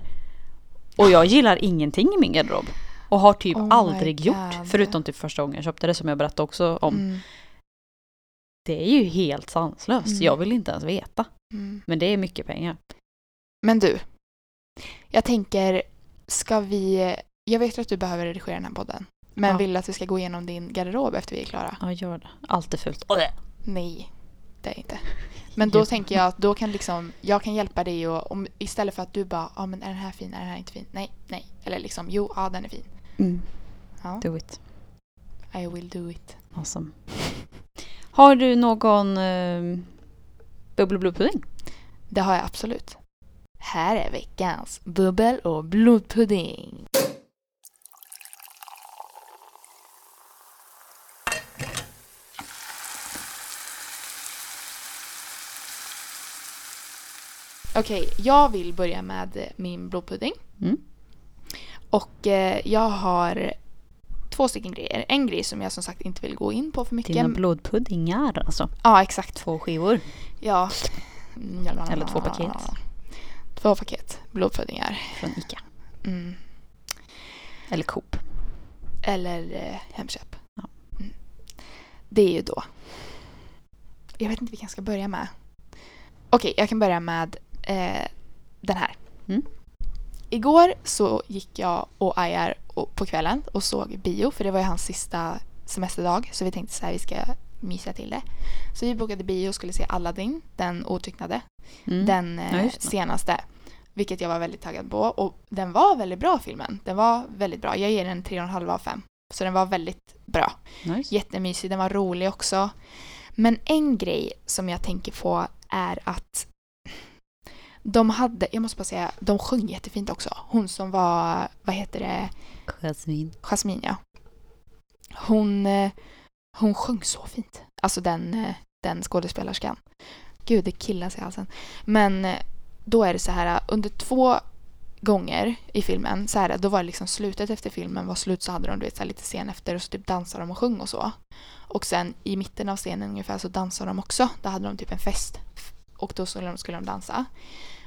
Och jag gillar ingenting i min garderob. Och har typ Oh aldrig gjort. Förutom typ första gången jag köpte det som jag berättade också om. Mm. Det är ju helt sanslöst. Mm. Jag vill inte ens veta. Mm. Men det är mycket pengar. Men du. Jag tänker, ska vi... Jag vet att du behöver redigera den här podden. Men Ja. vill att vi ska gå igenom din garderob efter vi är klara? Ja, gör det. Allt är fult. Nej, det är inte. Men då tänker jag att då kan liksom, jag kan hjälpa dig och om, istället för att du bara, ja men är den här fin, är den här inte fin? Nej, nej. Eller liksom, jo, ja den är fin. Mm. Ja, Do it. I will do it. Awesome. Har du någon uh, bubbel och blodpudding? Det har jag absolut. Här är veckans bubbel och blodpudding. Okej, jag vill börja med min blodpudding. Mm. Och eh, jag har två stycken grejer. En grej som jag som sagt inte vill gå in på för mycket. Dina blodpuddingar alltså. Ja, exakt. Två skivor. Ja. Eller två paket. Två paket blodpuddingar. Från Ica. Mm. Eller Coop. Eller eh, Hemköp. Ja. Mm. Det är ju då. Jag vet inte vilken jag ska börja med. Okej, jag kan börja med eh, den här. Mm. Igår så gick jag och och- på kvällen och såg bio för det var ju hans sista semesterdag så vi tänkte så här vi ska mysa till det. Så vi bokade bio och skulle se Aladdin, den otycknade. Mm. Den Ja, eh, det. senaste. Vilket jag var väldigt taggad på. Och den var väldigt bra filmen. Den var väldigt bra. Jag ger den 3,5 av 5. Så den var väldigt bra. Nice. Jättemysig, den var rolig också. Men en grej som jag tänker på är att de hade, jag måste bara säga, de sjöng jättefint också. Hon som var, vad heter det, Jasmin. Jasmine ja. Hon, eh, hon sjöng så fint. Alltså den, eh, den skådespelerskan. Gud, det killas i halsen. Men eh, då är det så här, under två gånger i filmen, så här, då var det liksom slutet efter filmen var slut så hade de du vet, så här, lite scen efter och så typ dansade de och sjöng och så. Och sen i mitten av scenen ungefär så dansade de också. Då hade de typ en fest. Och då skulle de, skulle de dansa.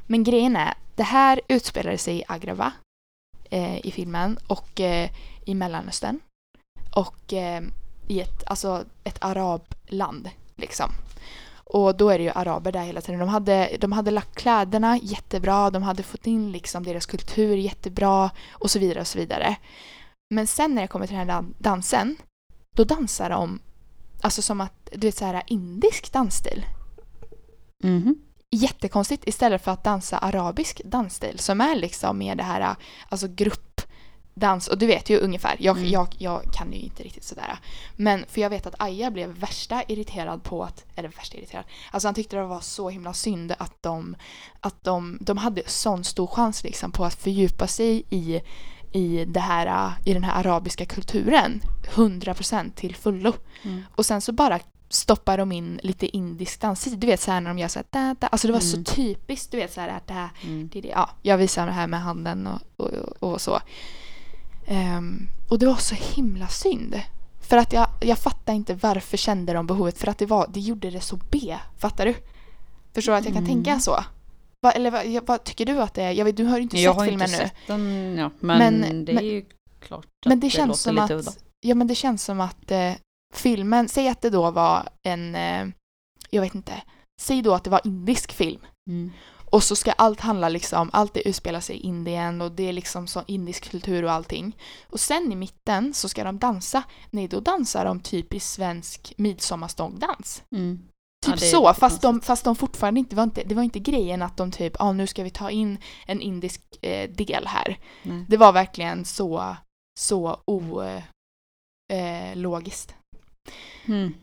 Men grejen är, det här utspelade sig i Agrava eh, i filmen och eh, i Mellanöstern. Och eh, i ett, alltså ett arabland liksom. Och då är det ju araber där hela tiden. De hade, de hade lagt kläderna jättebra, de hade fått in liksom deras kultur jättebra och så vidare och så vidare. Men sen när det kommer till den här dansen, då dansar de alltså som att, du vet så här indisk dansstil Mhm jättekonstigt istället för att dansa arabisk dansstil som är liksom mer det här alltså gruppdans och du vet ju ungefär, jag, Mm. jag, jag kan ju inte riktigt sådär. Men för jag vet att Aya blev värsta irriterad på att, eller värsta irriterad, alltså han tyckte det var så himla synd att de, att de, de hade sån stor chans liksom på att fördjupa sig i i, det här, i den här arabiska kulturen 100% till fullo. Mm. Och sen så bara stoppar de in lite indisk dans. Du vet så här när de gör så här, da, da. Alltså det var så Mm. typiskt, du vet så här att det här, Mm. det, det. Ja, jag visar det här med handen och, och, och så. Ehm, och det var så himla synd. För att jag, jag fattar inte varför kände de behovet. För att det, var, det gjorde det så B. Fattar du? Förstår du att jag kan Mm. tänka så? Va, eller vad, jag- vad tycker du att det är? Jag vet, du har ju inte Jag sett har filmen inte nu. sett den, ja. Men, Men- det är men- ju klart att Men det känns låter som lite att, udda. ja men det känns som att eh, filmen, säg att det då var en, eh, jag vet inte, säg då att det var indisk film. Mm. Och så ska allt handla liksom, allt det utspelar sig i Indien och det är liksom så indisk kultur och allting. Och sen i mitten så ska de dansa. Nej, då dansar de typisk svensk midsommarstångdans. Mm. Typ Ja, så, fast de, fast de fortfarande inte, var inte, det var inte grejen att de typ, ja ah, nu ska vi ta in en indisk eh, del här. Nej. Det var verkligen så, så ologiskt. Eh, logiskt. Mm.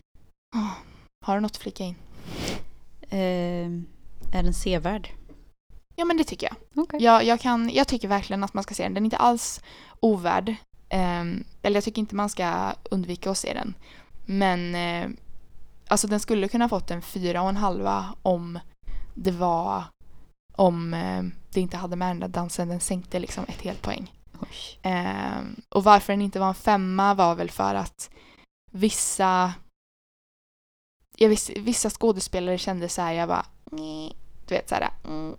Ah, har du något att flika in? Eh, är den sevärd? Ja men det tycker jag. Okej. Jag, jag, kan, jag tycker verkligen att man ska se den. Den är inte alls ovärd. Ehm, eller jag tycker inte man ska undvika att se den. Men eh, alltså den skulle kunna fått en fyra och en halva om det var om eh, det inte hade med den där dansen. Den sänkte liksom ett helt poäng. Ehm, och varför den inte var en femma var väl för att vissa jag visste, vissa skådespelare kände så här, jag bara du vet så här, mm,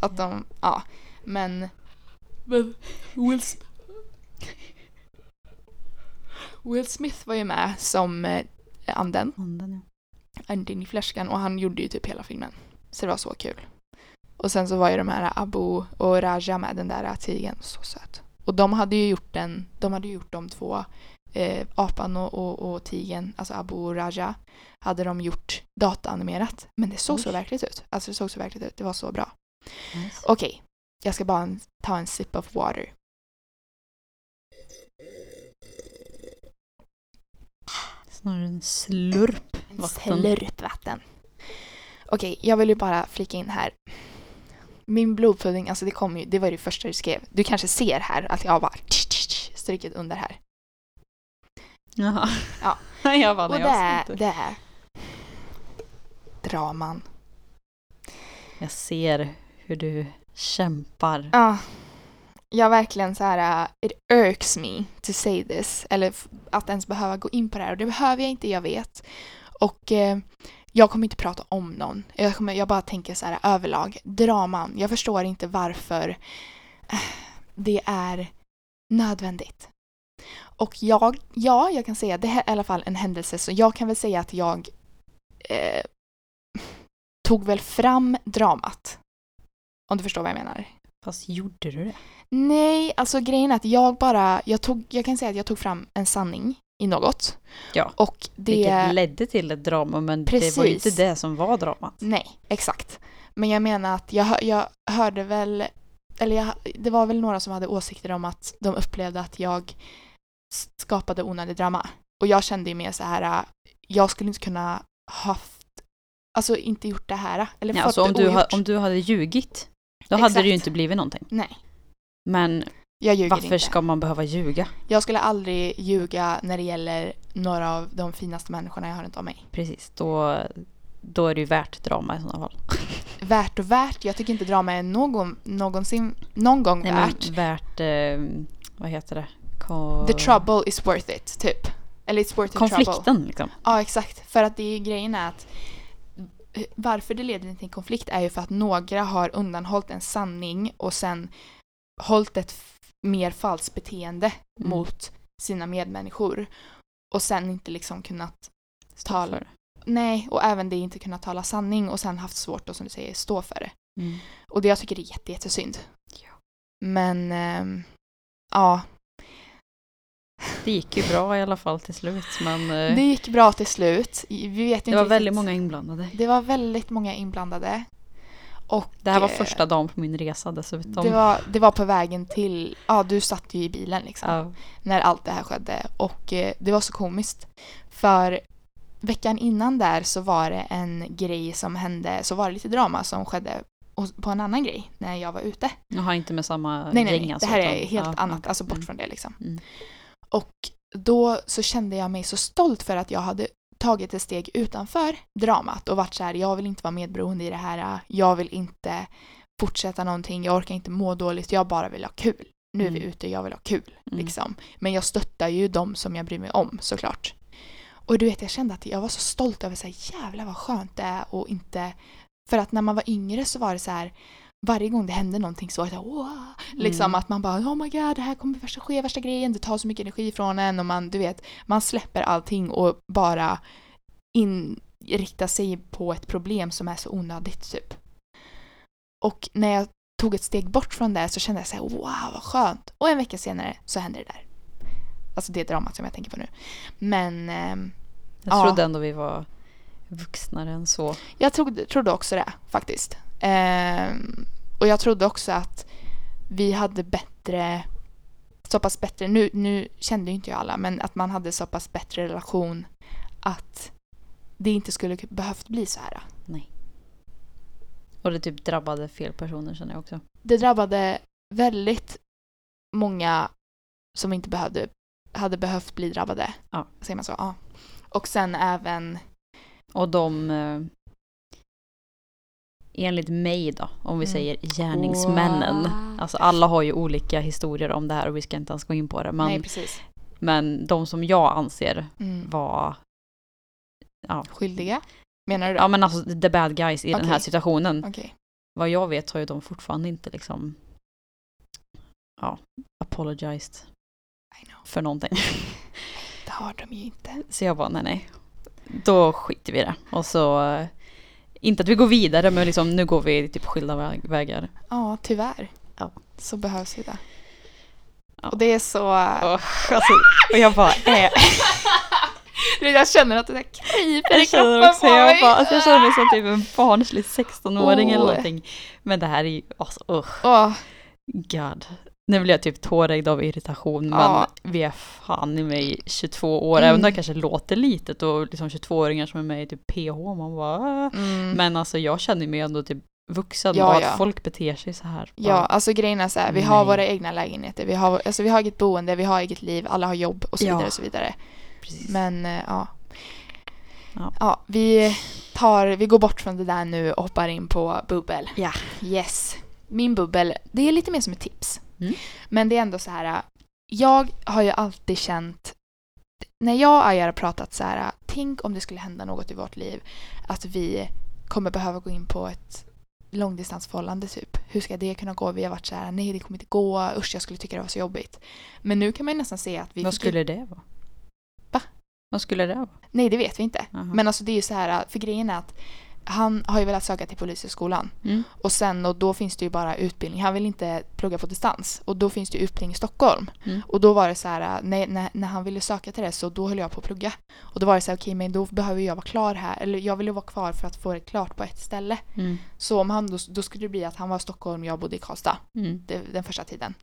att de, ja, men men Will, Will Smith var ju med som eh, anden, Anden, ja. anden i fläskan och han gjorde ju typ hela filmen. Så det var så kul. Och sen så var ju de här Abu och Raja med den där tigern, så söt. Och de hade ju gjort den, de hade ju gjort de två, eh, apan och, och, och tigern, alltså Abu och Raja, hade de gjort dataanimerat. Men det såg så Oj. verkligt ut. Alltså det såg så verkligt ut, det var så bra. Nice. Okej, jag ska bara en, ta en sip of water. Snarare en slurp. En Vatten. slurp vatten. Okej, jag vill ju bara flika in här. Min blodpudding, alltså det kom ju, det var det första du skrev. Du kanske ser här att jag har bara strykit under här. Jaha. Ja. jag var Och det, är, det är draman. Jag ser hur du kämpar. Ja. Jag verkligen så här, uh, it irks me to say this. Eller att ens behöva gå in på det här. Och det behöver jag inte, jag vet. Och eh, jag kommer inte prata om någon. Jag, kommer, jag bara tänker så här överlag. Draman. Jag förstår inte varför eh, det är nödvändigt. Och jag, ja, jag kan säga, det här är i alla fall en händelse, så jag kan väl säga att jag eh, tog väl fram dramat. Om du förstår vad jag menar. Fast gjorde du det? Nej, alltså grejen är att jag bara, jag, tog, jag kan säga att jag tog fram en sanning i något. Ja. Och det... Vilket ledde till ett drama men det var ju Precis. inte det som var dramat. Nej, exakt. Men jag menar att jag, jag hörde väl, eller jag, det var väl några som hade åsikter om att de upplevde att jag skapade onödig drama. Och jag kände ju mer så här, äh, jag skulle inte kunna haft, alltså inte gjort det här. Eller Ja, fått alltså om, det du ha, om du hade ljugit, då hade det ju Exakt. inte blivit någonting. Nej, Men varför inte. ska man behöva ljuga? Jag skulle aldrig ljuga när det gäller några av de finaste människorna jag har runt om mig. Precis, då, då är det ju värt drama i sådana fall. Värt och värt, jag tycker inte drama är någon, någonsin, någon gång Nej, värt. värt, eh, vad heter det? Ko- The trouble is worth it, typ. Eller it's worth the trouble. Konflikten liksom. Ja, exakt. För att det är grejen är att varför det leder till en konflikt är ju för att några har undanhållit en sanning och sen hållit ett f- mer falskt beteende Mm. mot sina medmänniskor. Och sen inte liksom kunnat tala. för. Nej, och även det inte kunnat tala sanning och sen haft svårt att som du säger stå för det. Mm. Och det jag tycker är jätte, jättesynd. Ja. Men ehm, ja, Det gick ju bra i alla fall till slut men eh, det gick bra till slut. Vi vet det inte var riktigt- väldigt många inblandade. Det var väldigt många inblandade. Och, Det här var eh, första dagen på min resa dessutom. Det var, det var på vägen till, ja du satt ju i bilen liksom. Ja. när allt det här skedde. Och eh, det var så komiskt. För veckan innan där så var det en grej som hände, så var det lite drama som skedde på en annan grej när jag var ute. Jag har inte med samma Nej, nej, gäng nej. alltså, det här är helt ja, annat, alltså bort Mm. från det liksom. Mm. Och då så kände jag mig så stolt för att jag hade tagit ett steg utanför dramat och varit så här, jag vill inte vara medberoende i det här, jag vill inte fortsätta någonting, jag orkar inte må dåligt, jag bara vill ha kul. Nu är vi Mm. ute, jag vill ha kul. Mm. Liksom. Men jag stöttar ju de som jag bryr mig om såklart. Och du vet, jag kände att jag var så stolt över så här, jävlar vad skönt det är och inte... För att när man var yngre så var det så här, varje gång det hände någonting så var det wow! Liksom Mm. att man bara oh my god, det här kommer värsta ske, värsta grejen, det tar så mycket energi från en och man, du vet, man släpper allting och bara inriktar sig på ett problem som är så onödigt typ. Och när jag tog ett steg bort från det så kände jag så här, wow vad skönt. Och en vecka senare så hände det där. Alltså det dramat som jag tänker på nu. Men ehm, Jag Ja. trodde ändå vi var vuxnare än så. jag trodde, trodde också det faktiskt. Ehm, och jag trodde också att vi hade bättre, så pass bättre, nu, nu kände ju inte jag alla, men att man hade så pass bättre relation att det inte skulle behövt bli så här. Nej. Och det typ drabbade fel personer känner jag också. Det drabbade väldigt många som inte behövde, hade behövt bli drabbade. Ja. Säger man så? Ja. Och sen även, Och de... Enligt mig då, om vi Mm. säger gärningsmännen. Wow. Alltså alla har ju olika historier om det här och vi ska inte ens gå in på det. Men, nej precis, men de som jag anser mm. var... Ja, skyldiga. Menar du det? ja men alltså the bad guys i den här situationen. Okej. Vad jag vet har ju de fortfarande inte liksom... Ja, apologized för någonting. Det har de ju inte. Så jag bara, nej nej. Då skiter vi i det. Och så, eh, inte att vi går vidare men liksom nu går vi typ skilda vä- vägar. Ja, tyvärr. Ja. Så behövs ju det. Ja. Och det är så... Och, alltså, och jag bara. Du, jag känner att det där kryper i Jag känner kroppen också, på jag, mig. bara, alltså, jag känner mig som typ en barnslig 16-åring eller Oh. någonting. Men det här är ju, alltså usch, Åh, god. Nu blir jag typ tårögd av irritation men Ja. vi är fan i mig 22 år, Mm. även om det kanske låter litet och liksom 22-åringar som är med i typ PH, man bara "Ah." mm. Men alltså jag känner mig ändå typ vuxen Ja, och att ja. folk beter sig så här. bara, Ja, alltså grejen är så här, vi har Nej. våra egna lägenheter, vi har, alltså, vi har eget boende, vi har eget liv, alla har jobb och så Ja. vidare och så vidare. Precis. Men eh, ja. Ja. ja. vi tar, vi går bort från det där nu och hoppar in på bubbel. Ja. Yes. Min bubbel, det är lite mer som ett tips. Mm. Men det är ändå så här, jag har ju alltid känt, när jag och Aja har pratat så här, tänk om det skulle hända något i vårt liv, att vi kommer behöva gå in på ett långdistansförhållande typ. Hur ska det kunna gå? Vi har varit så här, nej det kommer inte gå, usch jag skulle tycka det var så jobbigt. Men nu kan man ju nästan se att vi... Vad skulle det vara? Va? Vad skulle det vara? Nej det vet vi inte. Jaha. Men alltså det är ju så här, för grejen är att han har ju velat söka till polishögskolan Mm. och sen och då finns det ju bara utbildning. Han vill inte plugga på distans och då finns det utbildning i Stockholm. Mm. Och då var det så här, när, när, när han ville söka till det så då höll jag på att plugga. Och då var det så här, okej men då behöver jag vara klar här, eller jag vill ju vara kvar för att få det klart på ett ställe. Mm. Så om han då, då skulle det bli att han var i Stockholm och jag bodde i Karlstad Mm. det, den första tiden.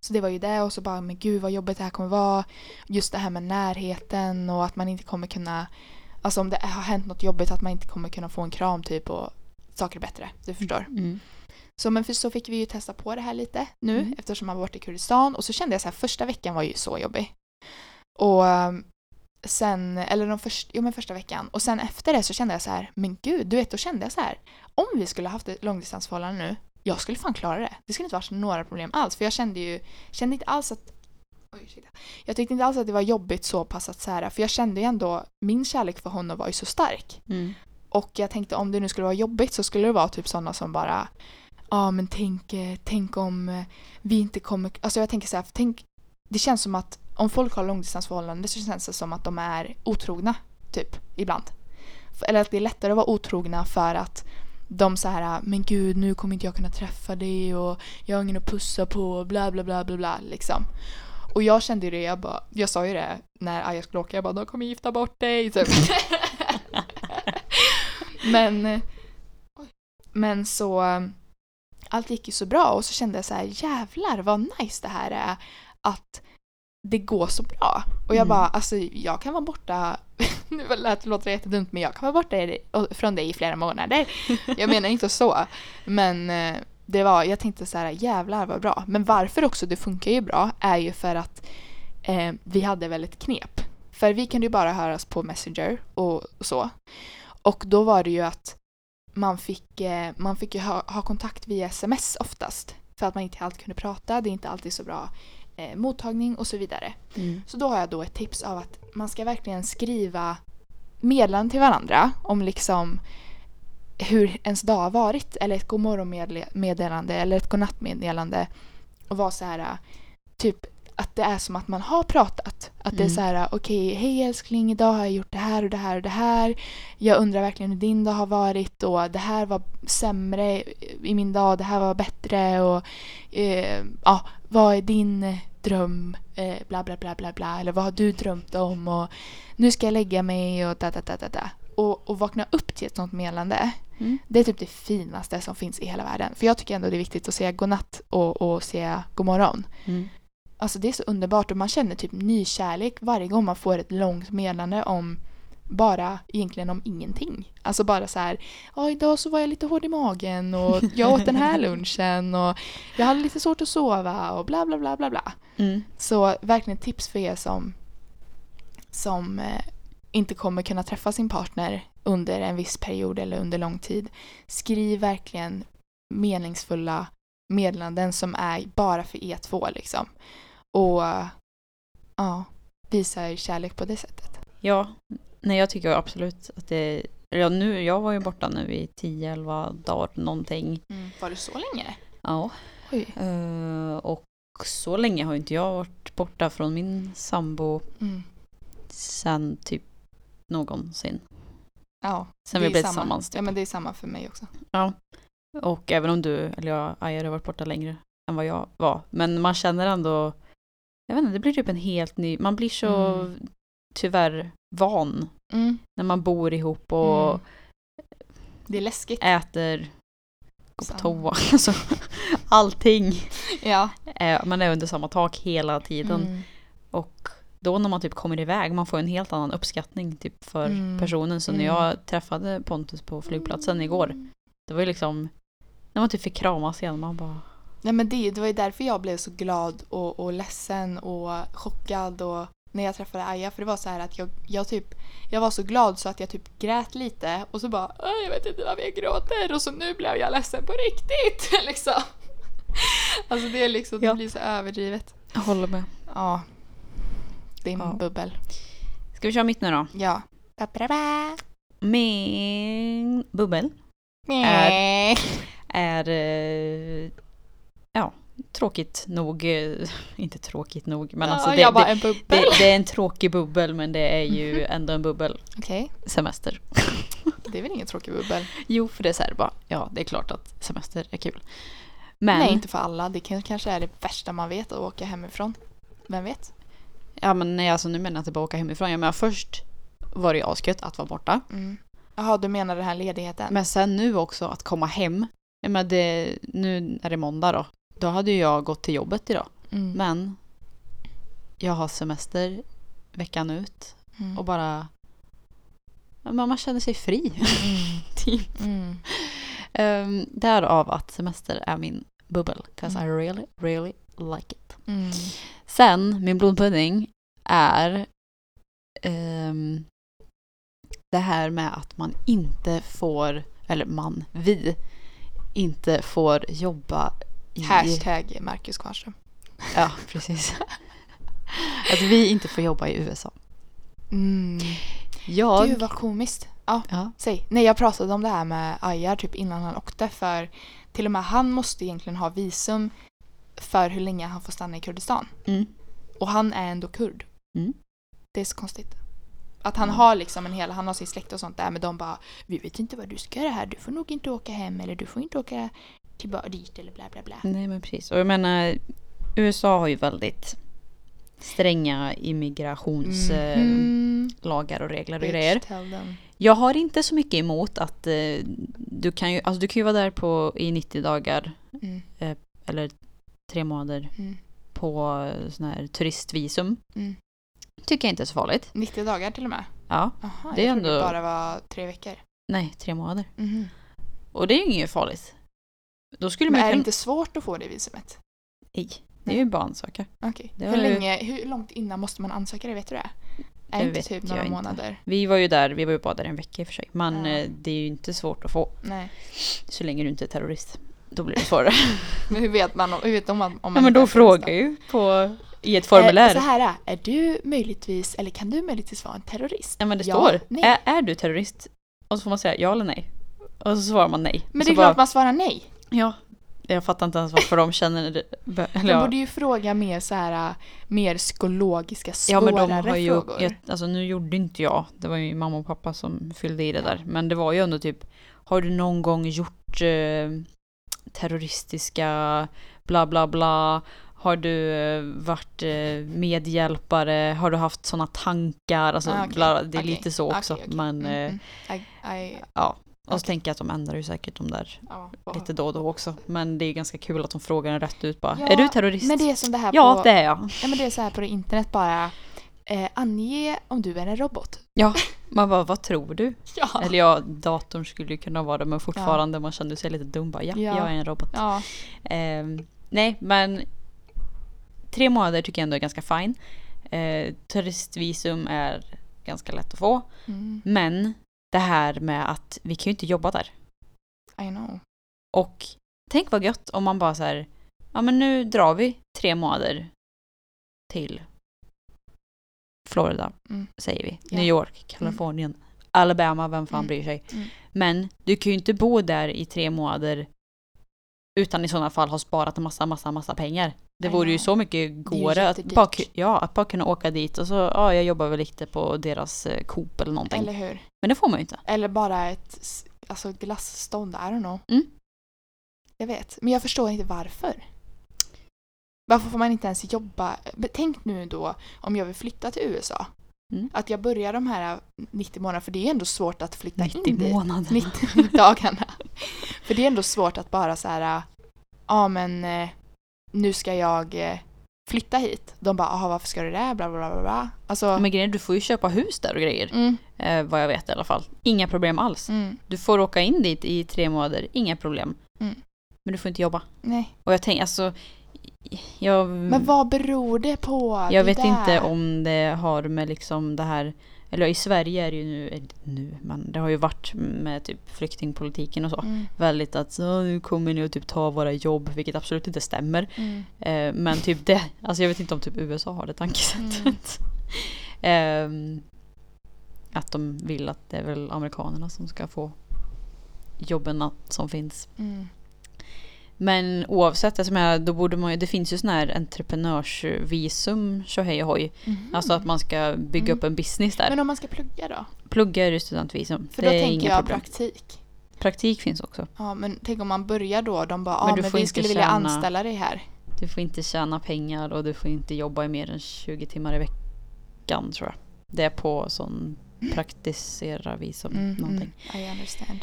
Så det var ju det och så bara, men gud vad jobbigt det här kommer vara. Just det här med närheten och att man inte kommer kunna, alltså om det har hänt något jobbigt att man inte kommer kunna få en kram typ och saker är bättre. Du förstår. Mm. Så men för så fick vi ju testa på det här lite nu Mm. eftersom man var borta i Kurdistan och så kände jag så här första veckan var ju så jobbig. Och ehm, sen, eller de första, jo men första veckan och sen efter det så kände jag så här, men gud, du vet då kände jag så här, om vi skulle haft ett långdistansförhållande nu, jag skulle fan klara det. Det skulle inte varit några problem alls för jag kände ju, kände inte alls att Oj, ursäkta. Jag tyckte inte alls att det var jobbigt så pass att så här, för jag kände ju ändå, min kärlek för honom var ju så stark. Mm. Och jag tänkte om det nu skulle vara jobbigt så skulle det vara typ sådana som bara Ja men tänk, eh, tänk om eh, vi inte kommer... Alltså jag tänker så här, tänk, det känns som att om folk har långdistansförhållanden så känns det som att de är otrogna, typ, ibland. Eller att det är lättare att vara otrogna för att de så här, men gud nu kommer inte jag kunna träffa dig och jag har ingen att pussa på bla bla bla bla bla liksom. Och jag kände ju det, jag, bara, jag sa ju det när Aja skulle åka, jag bara de kommer gifta bort dig. Typ. men. Men så allt gick ju så bra och så kände jag så här jävlar vad nice det här är att det går så bra. Och jag Mm. bara alltså jag kan vara borta, nu lät- låter det jättedumt men jag kan vara borta från dig i flera månader. Jag menar inte så. Men eh, det var, jag tänkte så här jävlar vad bra. Men varför också det funkar ju bra är ju för att eh, vi hade väl ett knep. För vi kunde ju bara höras på Messenger och så. Och då var det ju att man fick, eh, man fick ju ha, ha kontakt via sms oftast. För att man inte alltid kunde prata, det är inte alltid så bra eh, mottagning och så vidare. Mm. Så då har jag då ett tips av att man ska verkligen skriva meddelanden till varandra om liksom hur ens dag har varit. Eller ett godmorgonmeddelande eller ett godnattmeddelande. Och vara så här äh, typ att det är som att man har pratat. Att det är Mm. så här, äh, okej, hej älskling, idag har jag gjort det här och det här och det här. Jag undrar verkligen hur din dag har varit och det här var sämre i min dag, det här var bättre och eh, ja, vad är din dröm? Eh, bla bla bla bla bla. Eller vad har du drömt om? Och nu ska jag lägga mig och da da da da da. Och, och vakna upp till ett sånt meddelande. Mm. Det är typ det finaste som finns i hela världen. För jag tycker ändå det är viktigt att säga godnatt och, och säga god morgon. Mm. Alltså det är så underbart och man känner typ nykärlek varje gång man får ett långt meddelande om bara egentligen om ingenting. Alltså bara så här, ja idag så var jag lite hård i magen och jag åt den här lunchen och jag hade lite svårt att sova och bla bla bla bla bla. Mm. Så verkligen tips för er som, som eh, inte kommer kunna träffa sin partner under en viss period eller under lång tid. Skriv verkligen meningsfulla meddelanden som är bara för er två liksom. Och ja, visa er kärlek på det sättet. Ja, nej jag tycker absolut att det Ja, nu, jag var ju borta nu i 10-11 dagar någonting. Var det så länge? Ja. Eh, och så länge har inte jag varit borta från min sambo Mm. sen typ någonsin. Ja, Sen vi blev samma. tillsammans. Typ. Ja men det är samma för mig också. Och även om du, eller jag, Aja, har varit borta längre än vad jag var. Men man känner ändå, jag vet inte, det blir typ en helt ny, man blir så Mm. tyvärr van Mm. när man bor ihop och Mm. Det är läskigt. äter, går på toa, alltså allting. Ja. Eh, man är under samma tak hela tiden. Mm. Och då när man typ kommer iväg, man får en helt annan uppskattning typ för Mm. personen. Så när Mm. jag träffade Pontus på flygplatsen igår, det var ju liksom, när man typ fick kramas igen, man bara Nej men det, det var ju därför jag blev så glad och, och ledsen och chockad och när jag träffade Aja för det var så här att jag, jag typ jag var så glad så att jag typ grät lite och så bara "Åh, jag vet inte varför jag gråter och så nu blev jag ledsen på riktigt liksom. Alltså det är liksom, Ja. det blir så överdrivet. Jag håller med. Ja. Är en Ja. bubbel. Ska vi köra mitt nu då? Ja. Ba-ba-ba. Min bubbel Nej. är, eh, ja, tråkigt nog, eh, inte tråkigt nog, men ja, alltså det, bara det, det, det är en tråkig bubbel men det är ju ändå en bubbel. Okej, Semester. det är väl ingen tråkig bubbel. Jo, för det är så här bara, ja det är klart att semester är kul. Men, Nej, inte för alla. Det kan, kanske är det värsta man vet att åka hemifrån. Vem vet? Ja men nej alltså nu menar jag inte bara åka hemifrån. Jag menar först var det ju asgött att vara borta. Mm. Jaha, du menar den här ledigheten? Men sen nu också att komma hem. Jag menar det, nu är det måndag då. Då hade ju jag gått till jobbet idag. Mm. Men jag har semester veckan ut Mm. och bara man känner sig fri. Mm. typ. Mm. Um, därav att semester är min bubbel. Cause Mm. I really, really like it. Mm. Sen, min blodpudding är ehm, det här med att man inte får, eller man, vi, inte får jobba i... Hashtag Marcus Kvarnström. Ja, precis. att vi inte får jobba i USA. Mm. Jag... Gud vad komiskt. Ja, Ja. säg. Nej, jag pratade om det här med Ajar typ innan han åkte för till och med han måste egentligen ha visum för hur länge han får stanna i Kurdistan. Mm. Och han är ändå kurd. Mm. Det är så konstigt. Att han Mm. har liksom en hel, han har sin släkt och sånt där men de bara Vi vet inte vad du ska göra här, du får nog inte åka hem eller du får inte åka tillbaka dit eller bla bla bla. Nej men precis. Och jag menar, USA har ju väldigt stränga immigrationslagar Mhm. och regler och Bitch, grejer. Jag har inte så mycket emot att eh, du kan ju, alltså du kan ju vara där på, i 90 dagar Mm. eller tre månader Mm. på eh, sån här turistvisum. Mm. Tycker jag inte är så farligt. 90 dagar till och med? Ja, Aha, Det är jag trodde ändå- det bara var tre veckor. nej, tre månader. Mhm. Och det är ju inget farligt. Då skulle Men man är det inte svårt att få det visumet? Nej, det är ju bara att ansöka. Det Hur, har ju- länge, hur långt innan måste man ansöka det? Vet du det? Är Det inte typ några inte. månader? Vi var ju där, vi var ju bara där en vecka i och för sig. Men Ja. eh, det är ju inte svårt att få. Nej. Så länge du inte är terrorist. Då blir det svårare. Men hur vet man om, hur vet de om, man ja, men då frågar ju på, i ett formulär. Eh, så här, är, du möjligtvis, eller kan du möjligtvis vara en terrorist? Ja men det Ja, står. Är, är du terrorist? Och så får man säga ja eller nej. Och så svarar man nej. Men det är så klart man svarar nej. Ja. Jag fattar inte ens varför de känner det. Eller De ja. borde ju fråga mer så här, mer psykologiska, Ja svårare men de har ju, frågor. jag, alltså nu gjorde inte jag, det var ju mamma och pappa som fyllde i det där. Men det var ju ändå typ, har du någon gång gjort eh, terroristiska bla bla bla? Har du eh, varit eh, medhjälpare? Har du haft sådana tankar? Alltså, Ah, okej, bla, det är okej, lite så också. okej, okej. Men, Mm, eh, mm. I, I, ja. Och så tänker jag att de ändrar ju säkert de där ja, lite då och då också. Men det är ganska kul att de frågar en rätt ut bara. Ja, är du terrorist? Men det är som det här ja, på, det är jag. ja, men det är så här på internet bara. Eh, ange om du är en robot. Man bara, vad tror du? Ja. Eller ja, datorn skulle ju kunna vara det men fortfarande man kände sig lite dum bara. Ja, Ja. jag är en robot. ja. Ehm, nej, men tre månader tycker jag ändå är ganska fine. Eh, turistvisum är ganska lätt att få. Mm, Men det här med att vi kan ju inte jobba där. I know. Och tänk vad gött om man bara så här, ja men nu drar vi tre månader till Florida, Mm. säger vi. Ja. New York, Kalifornien, Alabama, vem fan Mm. bryr sig? Mm. Men du kan ju inte bo där i tre månader utan i sådana fall ha sparat en massa, massa, massa pengar. Det I vore ju så mycket gåre att bara, ja, att bara kunna åka dit och så, ja, jag jobbar väl lite på deras eh, Coop eller någonting. Eller hur? Men det får man ju inte. Eller bara ett alltså, glassstånd, I don't know. Mm. Jag vet, men jag förstår inte varför. Varför får man inte ens jobba? Tänk nu då om jag vill flytta till USA. Mm. Att jag börjar de här 90 månaderna, för det är ändå svårt att flytta 90 in dit. månader. 90 dagarna. För det är ändå svårt att bara så här, ja men eh, nu ska jag eh, flytta hit. De bara, jaha varför ska du det? Bla bla bla bla. Alltså, Men grejen du får ju köpa hus där och grejer. mm, Eh, vad jag vet i alla fall. Inga problem alls. mm, Du får åka in dit i tre månader, inga problem. Mm. Men du får inte jobba. nej. Och jag tänker alltså... Jag, Men vad beror det på? Mm. jag Det vet där? inte om det har med liksom det här... Eller i Sverige är det ju nu, nu, men det har ju varit med typ flyktingpolitiken och så. Mm, Väldigt att så, nu kommer ni att typ ta våra jobb, vilket absolut inte stämmer. mm, Eh, men typ det, alltså jag vet inte om typ USA har det tankesättet. Ehm, att de vill att det är väl amerikanerna som ska få jobben som finns. Mm. Men oavsett, alltså, då borde man, ju- det finns ju sån här entreprenörsvisum tjohej och hoj. Mhm. Alltså att man ska bygga Mm. upp en business där. Men om man ska plugga då? Plugga är ju studentvisum. För det då är tänker jag problem. praktik. Praktik finns också. Ja, men tänk om man börjar då, de bara, Men ja men får vi inte skulle vilja tjäna- anställa dig här. Du får inte tjäna pengar och du får inte jobba i mer än 20 timmar i veckan tror jag. Det är på sån praktisera visum Mm, någonting. mm, I understand.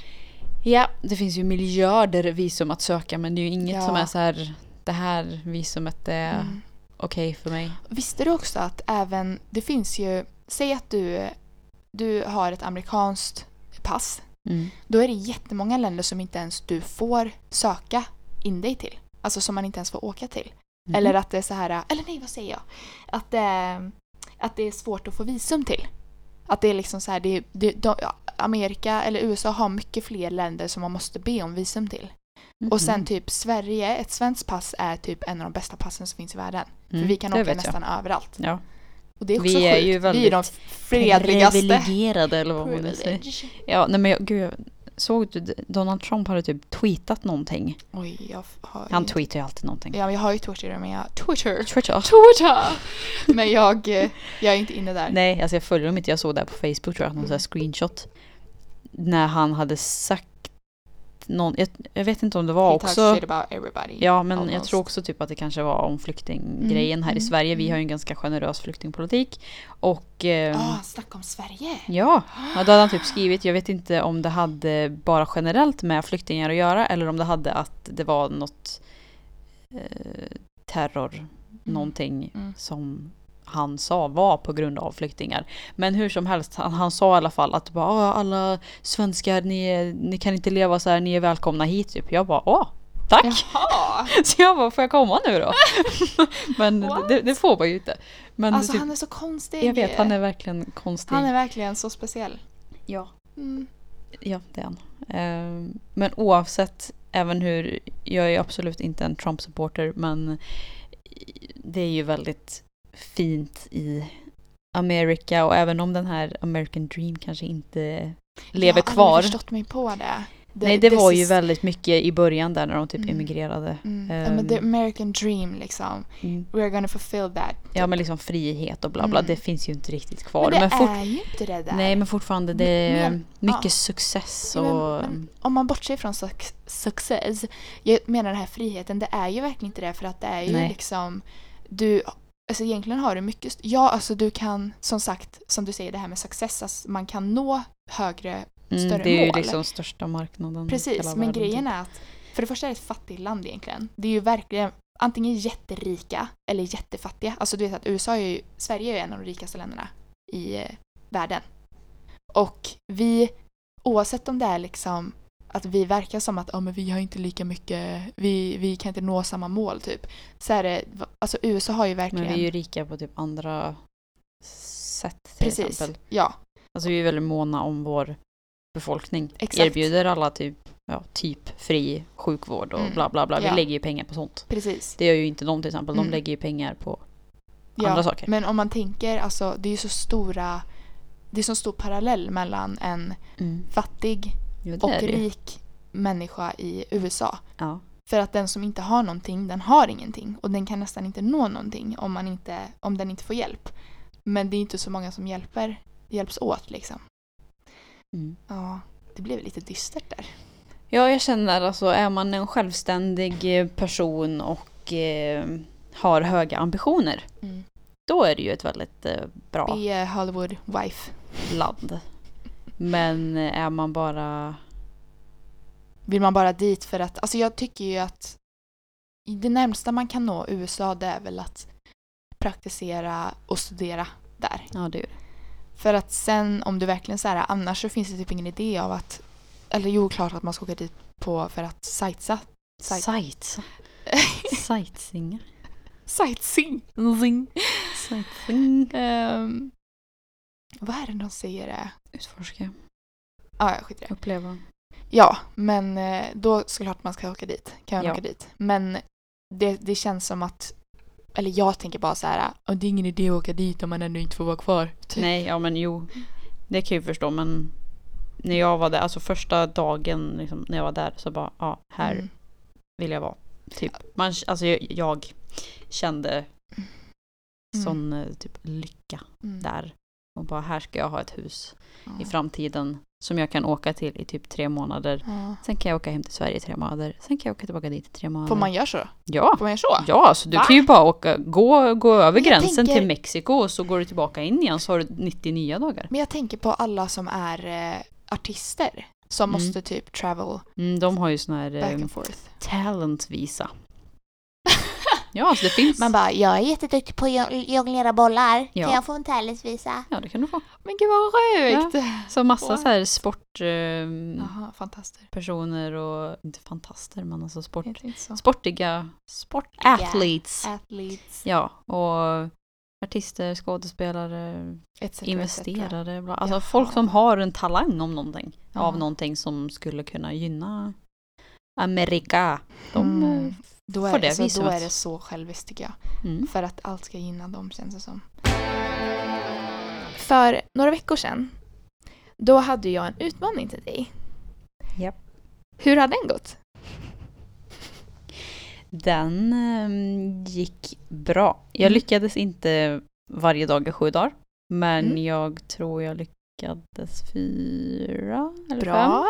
Ja, det finns ju miljarder visum att söka men det är ju inget Ja. som är så här det här visumet är Mm. okej för mig. Visste du också att även, det finns ju, säg att du, du har ett amerikanskt pass. Mm. Då är det jättemånga länder som inte ens du får söka in dig till. Alltså som man inte ens får åka till. Mhm. Eller att det är så här, eller nej vad säger jag? Att det, är- att det är svårt att få visum till. Att det är liksom så här, det, det, de, Amerika eller USA har mycket fler länder som man måste be om visum till. Mhm. Och sen typ Sverige, ett svenskt pass är typ en av de bästa passen som finns i världen. Mm, För vi kan åka vet jag. nästan överallt. Ja. Och det är också Vi är sjukt. ju Vi är väldigt de fredligaste. Privilegierade eller vad man säger. Privilege. Ja, nej men jag, gud, såg du Donald Trump hade typ tweetat någonting. Oj, jag har Han ju- tweetar ju alltid någonting. Ja, men jag har ju Twitter, men jag... Twitter! Twitter. Twitter! Men jag, eh, jag är inte inne där. Nej, alltså jag följer dem inte. Jag såg det här på Facebook tror jag, någon sån här Mm. screenshot. När han hade sagt någon, jag, jag vet inte om det var He också... shit about everybody. Ja, men jag almost. tror också typ att det kanske var om flyktinggrejen Mm, här i mm, Sverige. Vi mm. har ju en ganska generös flyktingpolitik. Och... ehm, Ah, snacka om Sverige! Ja, ja, då hade han typ skrivit, jag vet inte om det hade bara generellt med flyktingar att göra eller om det hade att det var något eh, terror, någonting Mm. som han sa var på grund av flyktingar. Men hur som helst, han, han sa i alla fall att bara, "Ah, alla svenskar, ni, ni kan inte leva så här, ni är välkomna hit typ. Jag bara, åh, tack! Jaha! Så jag bara, får jag komma nu då? Men det, det får man ju inte. Men Alltså typ, han är så konstig. jag vet, han är verkligen konstig. Han är verkligen så speciell. Ja. Mm. Ja, det är han. Ehm, men oavsett, även hur, jag är absolut inte en Trump-supporter, men det är ju väldigt fint i Amerika och även om den här American Dream kanske inte lever jag har kvar. aldrig förstått mig på det. det Nej, det var ju is- väldigt mycket i början där när de typ Mm. emigrerade. Mm. ja, men the Ehm, American dream liksom. mm. We're gonna fulfill that. Ja, men liksom frihet och bla bla, Mm. det finns ju inte riktigt kvar. men det Men fort- är ju inte det där. Nej, men fortfarande det är Men- mycket ja. success Ja, men- och... om man bortser från suc- success. Jag menar den här friheten, det är ju verkligen inte det för att det är ju Nej. liksom du Alltså egentligen har du mycket, ja alltså du kan som sagt, som du säger det här med success, alltså man kan nå högre, Mm, större det är ju mål. liksom största marknaden. precis, men grejen typ. är att för det första är det ett fattigt land egentligen. Det är ju verkligen antingen jätterika eller jättefattiga. Alltså du vet att USA är ju, Sverige är ju en av de rikaste länderna i eh, världen. Och vi, oavsett om det är liksom att vi verkar som att oh, men vi har inte lika mycket, vi, vi kan inte nå samma mål typ. Så är det, alltså USA har ju verkligen... Men vi är ju rika på typ andra sätt till Precis, exempel. ja. Alltså vi är väldigt måna om vår befolkning. Exakt. Erbjuder alla typ, ja, typ fri sjukvård och Mm. bla bla bla. Vi Ja. lägger ju pengar på sånt. Precis. Det gör ju inte de till exempel. De Mm. lägger ju pengar på Ja, andra saker. Men om man tänker, alltså det är ju så stora, det är så stor parallell mellan en Mm. fattig Det och rik människa i USA. Ja. För att den som inte har någonting, den har ingenting. Och den kan nästan inte nå någonting om, man inte, om den inte får hjälp. Men det är inte så många som hjälper, hjälps åt liksom. Mm. Ja, det blev lite dystert där. ja, jag känner alltså är man en självständig person och eh, har höga ambitioner. Då är det ju ett väldigt eh, bra Be Hollywood wife. land. Men eh, är man bara... Vill man bara dit för att, alltså jag tycker ju att det närmsta man kan nå USA det är väl att praktisera och studera där. Ja, det är För att sen om du verkligen så här, annars så finns det typ ingen idé av att, eller jo klart att man ska åka dit på för att sightsa. Sight- Sights. Sightseeing. Sightseeing. Sightseeing. Ehm, vad är det de säger det? Utforska. Ah, ja, skit i det. Uppleva. Ja, men eh, då såklart man ska åka dit. Kan man Ja. åka dit. Men det, det känns som att, eller jag tänker bara så här, "Ah, det är ingen idé att åka dit om man ändå inte får vara kvar. Typ. Nej, ja men jo. Det kan jag ju förstå men när jag var där, alltså första dagen liksom, när jag var där så bara, ja här Mm. vill jag vara. Typ. Man, alltså jag, jag kände Mm. sån eh, typ lycka Mm. där. Och bara här ska jag ha ett hus Ja. i framtiden som jag kan åka till i typ tre månader. Ja. Sen kan jag åka hem till Sverige i tre månader. Sen kan jag åka tillbaka dit i tre månader. Får man göra så? Ja! Får man göra så? Ja, alltså du Va? kan ju bara åka, gå, gå över jag gränsen tänker- till Mexiko och så går du tillbaka in igen så har du 90 nya dagar. Men jag tänker på alla som är eh, artister som Mm. måste typ travel Mm, de har ju sån här back eh, and forth. talentvisa. Ja, så det finns. Man bara, jag är jätteduktig på att jo- jonglera bollar. Ja. Kan jag få en talentvisa? Ja, det kan du få. Men gud vad sjukt! Så massa What? så här sportpersoner Jaha, fantaster. och, inte fantaster men alltså sport, sportiga Sportiga. athletes. Athletes. Ja, och artister, skådespelare, etc, investerare. Bla. Alltså Jaha. folk som har en talang om någonting. Ja. Av någonting som skulle kunna gynna Amerika. De Mm. Då får är, det det, så, då är det så själviskt tycker jag. mm. För att allt ska gynna dem känns det som. För några veckor sedan, då hade jag en utmaning till dig. Japp. Hur har den gått? Den ehm, gick bra. Jag Mm. lyckades inte varje dag i sju dagar. Men Mm. jag tror jag lyckades fyra eller fem. Bra.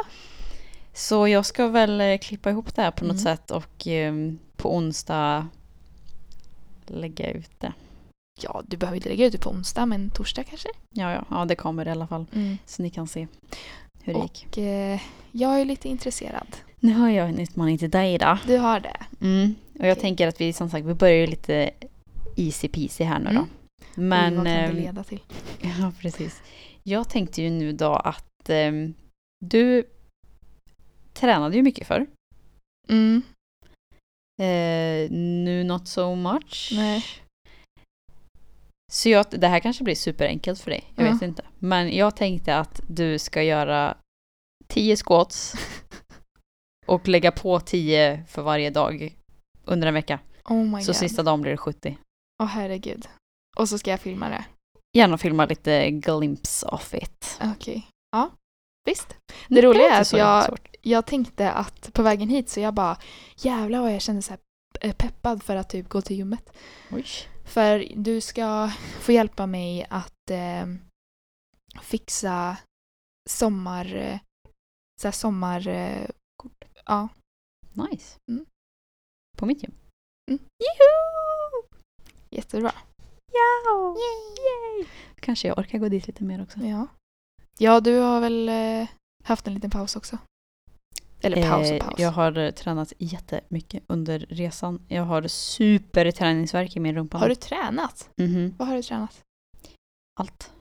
Så jag ska väl eh, klippa ihop det här på något Mm. sätt och eh, på onsdag lägga ut det. Ja, du behöver inte lägga ut det på onsdag, men torsdag kanske? Ja, ja, ja, det kommer i alla fall. Så ni kan se hur det gick. Och eh, jag är lite intresserad. Nu har jag en utmaning till dig då. Du har det. Mm. Och jag Okej. tänker att vi som sagt, vi börjar ju lite easy peasy här nu då. Mm. Men... Oj, vad kan det ehm, leda till? Ja, precis. Jag tänkte ju nu då att ehm, du tränade ju mycket förr. Mm. Eh, nu not so much. Nej. Så jag, det här kanske blir superenkelt för dig. Jag Ja. vet inte. Men jag tänkte att du ska göra 10 squats och lägga på 10 för varje dag under en vecka. Oh my Så god. sista dagen blir det 70. Åh herregud. Och så ska jag filma det. Gärna filma lite glimpse of it. Okej. Ja, visst. Det roliga inte är att jag- svårt. Jag tänkte att på vägen hit så jag bara jävlar vad jag kände så eh, peppad för att typ gå till gymmet. Oj. För du ska få hjälpa mig att eh, fixa sommar... Eh, så här sommar... Eh. Ja. Nice. Mm. På mitt gym. Jättebra. Ja! Yay! Kanske jag orkar gå dit lite mer också. Ja. Ja, du har väl eh, haft en liten paus också? Eller paus och Eh, paus. Jag har eh, tränat jättemycket under resan. Jag har superträningsvärk i min rumpa. Har du tränat? Mhm. Vad har du tränat? Allt.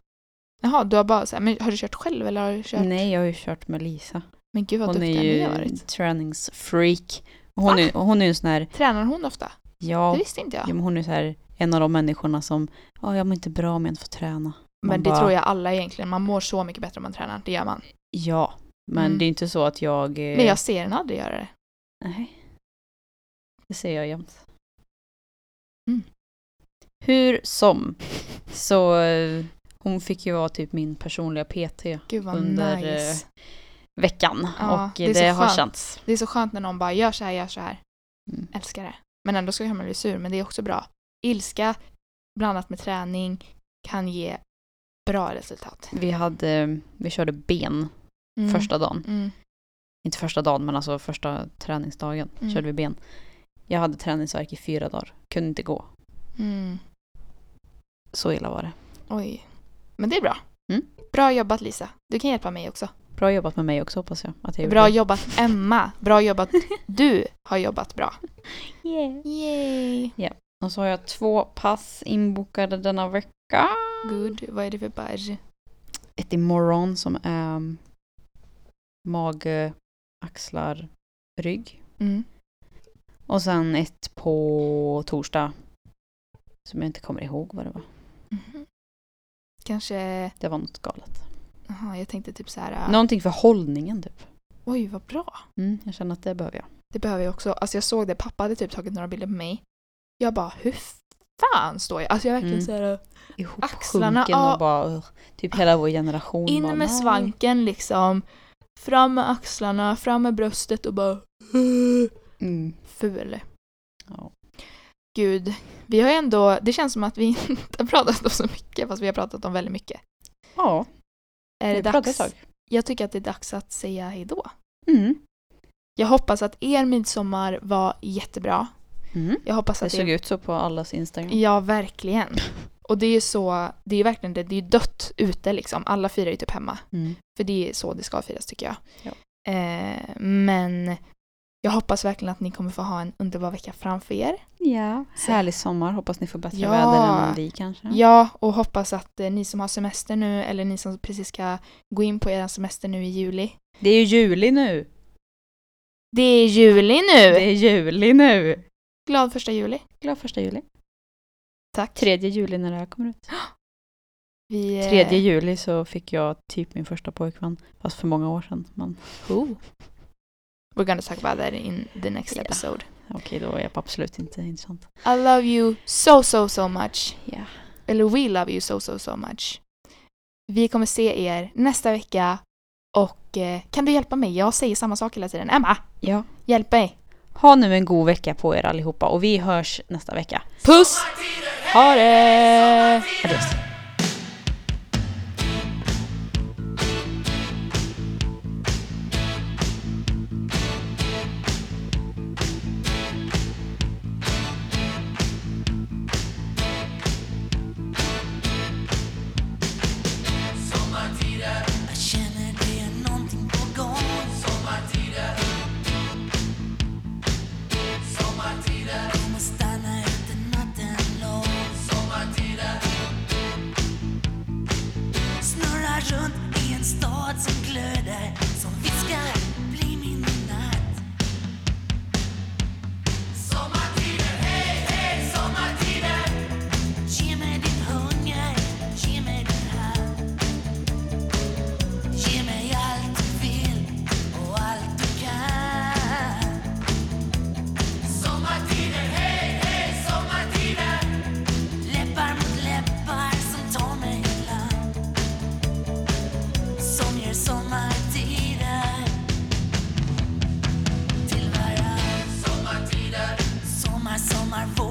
Jaha, du har bara så här, men har du kört själv eller har du kört? Nej, jag har ju kört med Lisa. Men gud vad Hon är duktiga ni ju har varit. träningsfreak. Hon är, och hon är ju en sån här, Tränar hon ofta? ja, Det visste inte jag. ja men hon är så här, en av de människorna som, ja jag mår inte bra om jag inte får träna. Man Men det bara, tror jag alla egentligen. Man mår så mycket bättre om man tränar. Det gör man. Ja, men Mm. det är inte så att jag... eh, Men jag ser henne aldrig göra det. Nej. Det ser jag jämt. Mm. Hur som, så eh, hon fick ju vara typ min personliga PT Under, nice. veckan. Ja, och det det, har skönt. känts. Det är så skönt när någon bara gör så här, gör så här. Mm. Älskar det. Men ändå ska man bli sur. Men det är också bra. Ilska blandat med träning kan ge bra resultat. Vi, hade, vi körde ben Mm. första dagen. Mm. Inte första dagen men alltså första träningsdagen Mm. körde vi ben. Jag hade träningsvärk i fyra dagar. Kunde inte gå. Mm. Så illa var det. Oj. Men det är bra. Mm. Bra jobbat Lisa. Du kan hjälpa mig också. Bra jobbat med mig också hoppas jag. Att jag Bra det. jobbat Emma. Bra jobbat. Du har jobbat bra. Yeah. Yay. Och så har jag två pass inbokade denna vecka. Good. Vad är det för barr? Ett imorgon som är mage, axlar, rygg. Mm. Och sen ett på torsdag. Som jag inte kommer ihåg vad det var. Mhm. Kanske... Det var något galet. Jaha, jag tänkte typ så här... äh, Någonting för hållningen typ. Oj, vad bra. Mm, jag känner att det behöver jag. Det behöver jag också. Alltså jag såg det. Pappa hade typ tagit några bilder på mig. Jag bara, hur fan står jag? Alltså jag är verkligen Mm. så här... Ihopsjunken Axlarna, och bara typ hela vår generation. In bara, med nej. svanken liksom. Fram med axlarna, fram med bröstet och bara... Mm. Ful. Ja. Gud. Vi har ändå... Det känns som att vi inte har pratat om så mycket fast vi har pratat om väldigt mycket. ja, Är det dags? Jag tycker att det är dags att säga hejdå. Mm. Jag hoppas att er midsommar var jättebra. Mm. Jag hoppas Det att såg er... ut så på allas Instagram. Ja, verkligen. Och det är så, det är verkligen det, det är dött ute liksom. Alla firar ju typ hemma. Mm. För det är så det ska firas tycker jag. Ja. Eh, men jag hoppas verkligen att ni kommer få ha en underbar vecka framför er. Ja, Så- härlig sommar. Hoppas ni får bättre Ja. väder än vi kanske. Ja, och hoppas att eh, ni som har semester nu eller ni som precis ska gå in på er semester nu i juli. Det är ju juli nu. Det är juli nu! Det är juli nu. Glad första juli. Glad första juli. Tack. Tredje juli när det här kommer ut. Vi, eh, Tredje juli så fick jag typ min första pojkvän. Fast för många år sedan. Men Oh. We're gonna talk about that in the next Ja. episode. okej, då är jag absolut inte intressant. I love you so so so much. Ja. Eller we love you so so so much. Vi kommer se er nästa vecka och eh, kan du hjälpa mig? Jag säger samma sak hela tiden. Emma, ja. hjälp mig. Ha nu en god vecka på er allihopa och vi hörs nästa vecka. Puss! Ha det! my voice.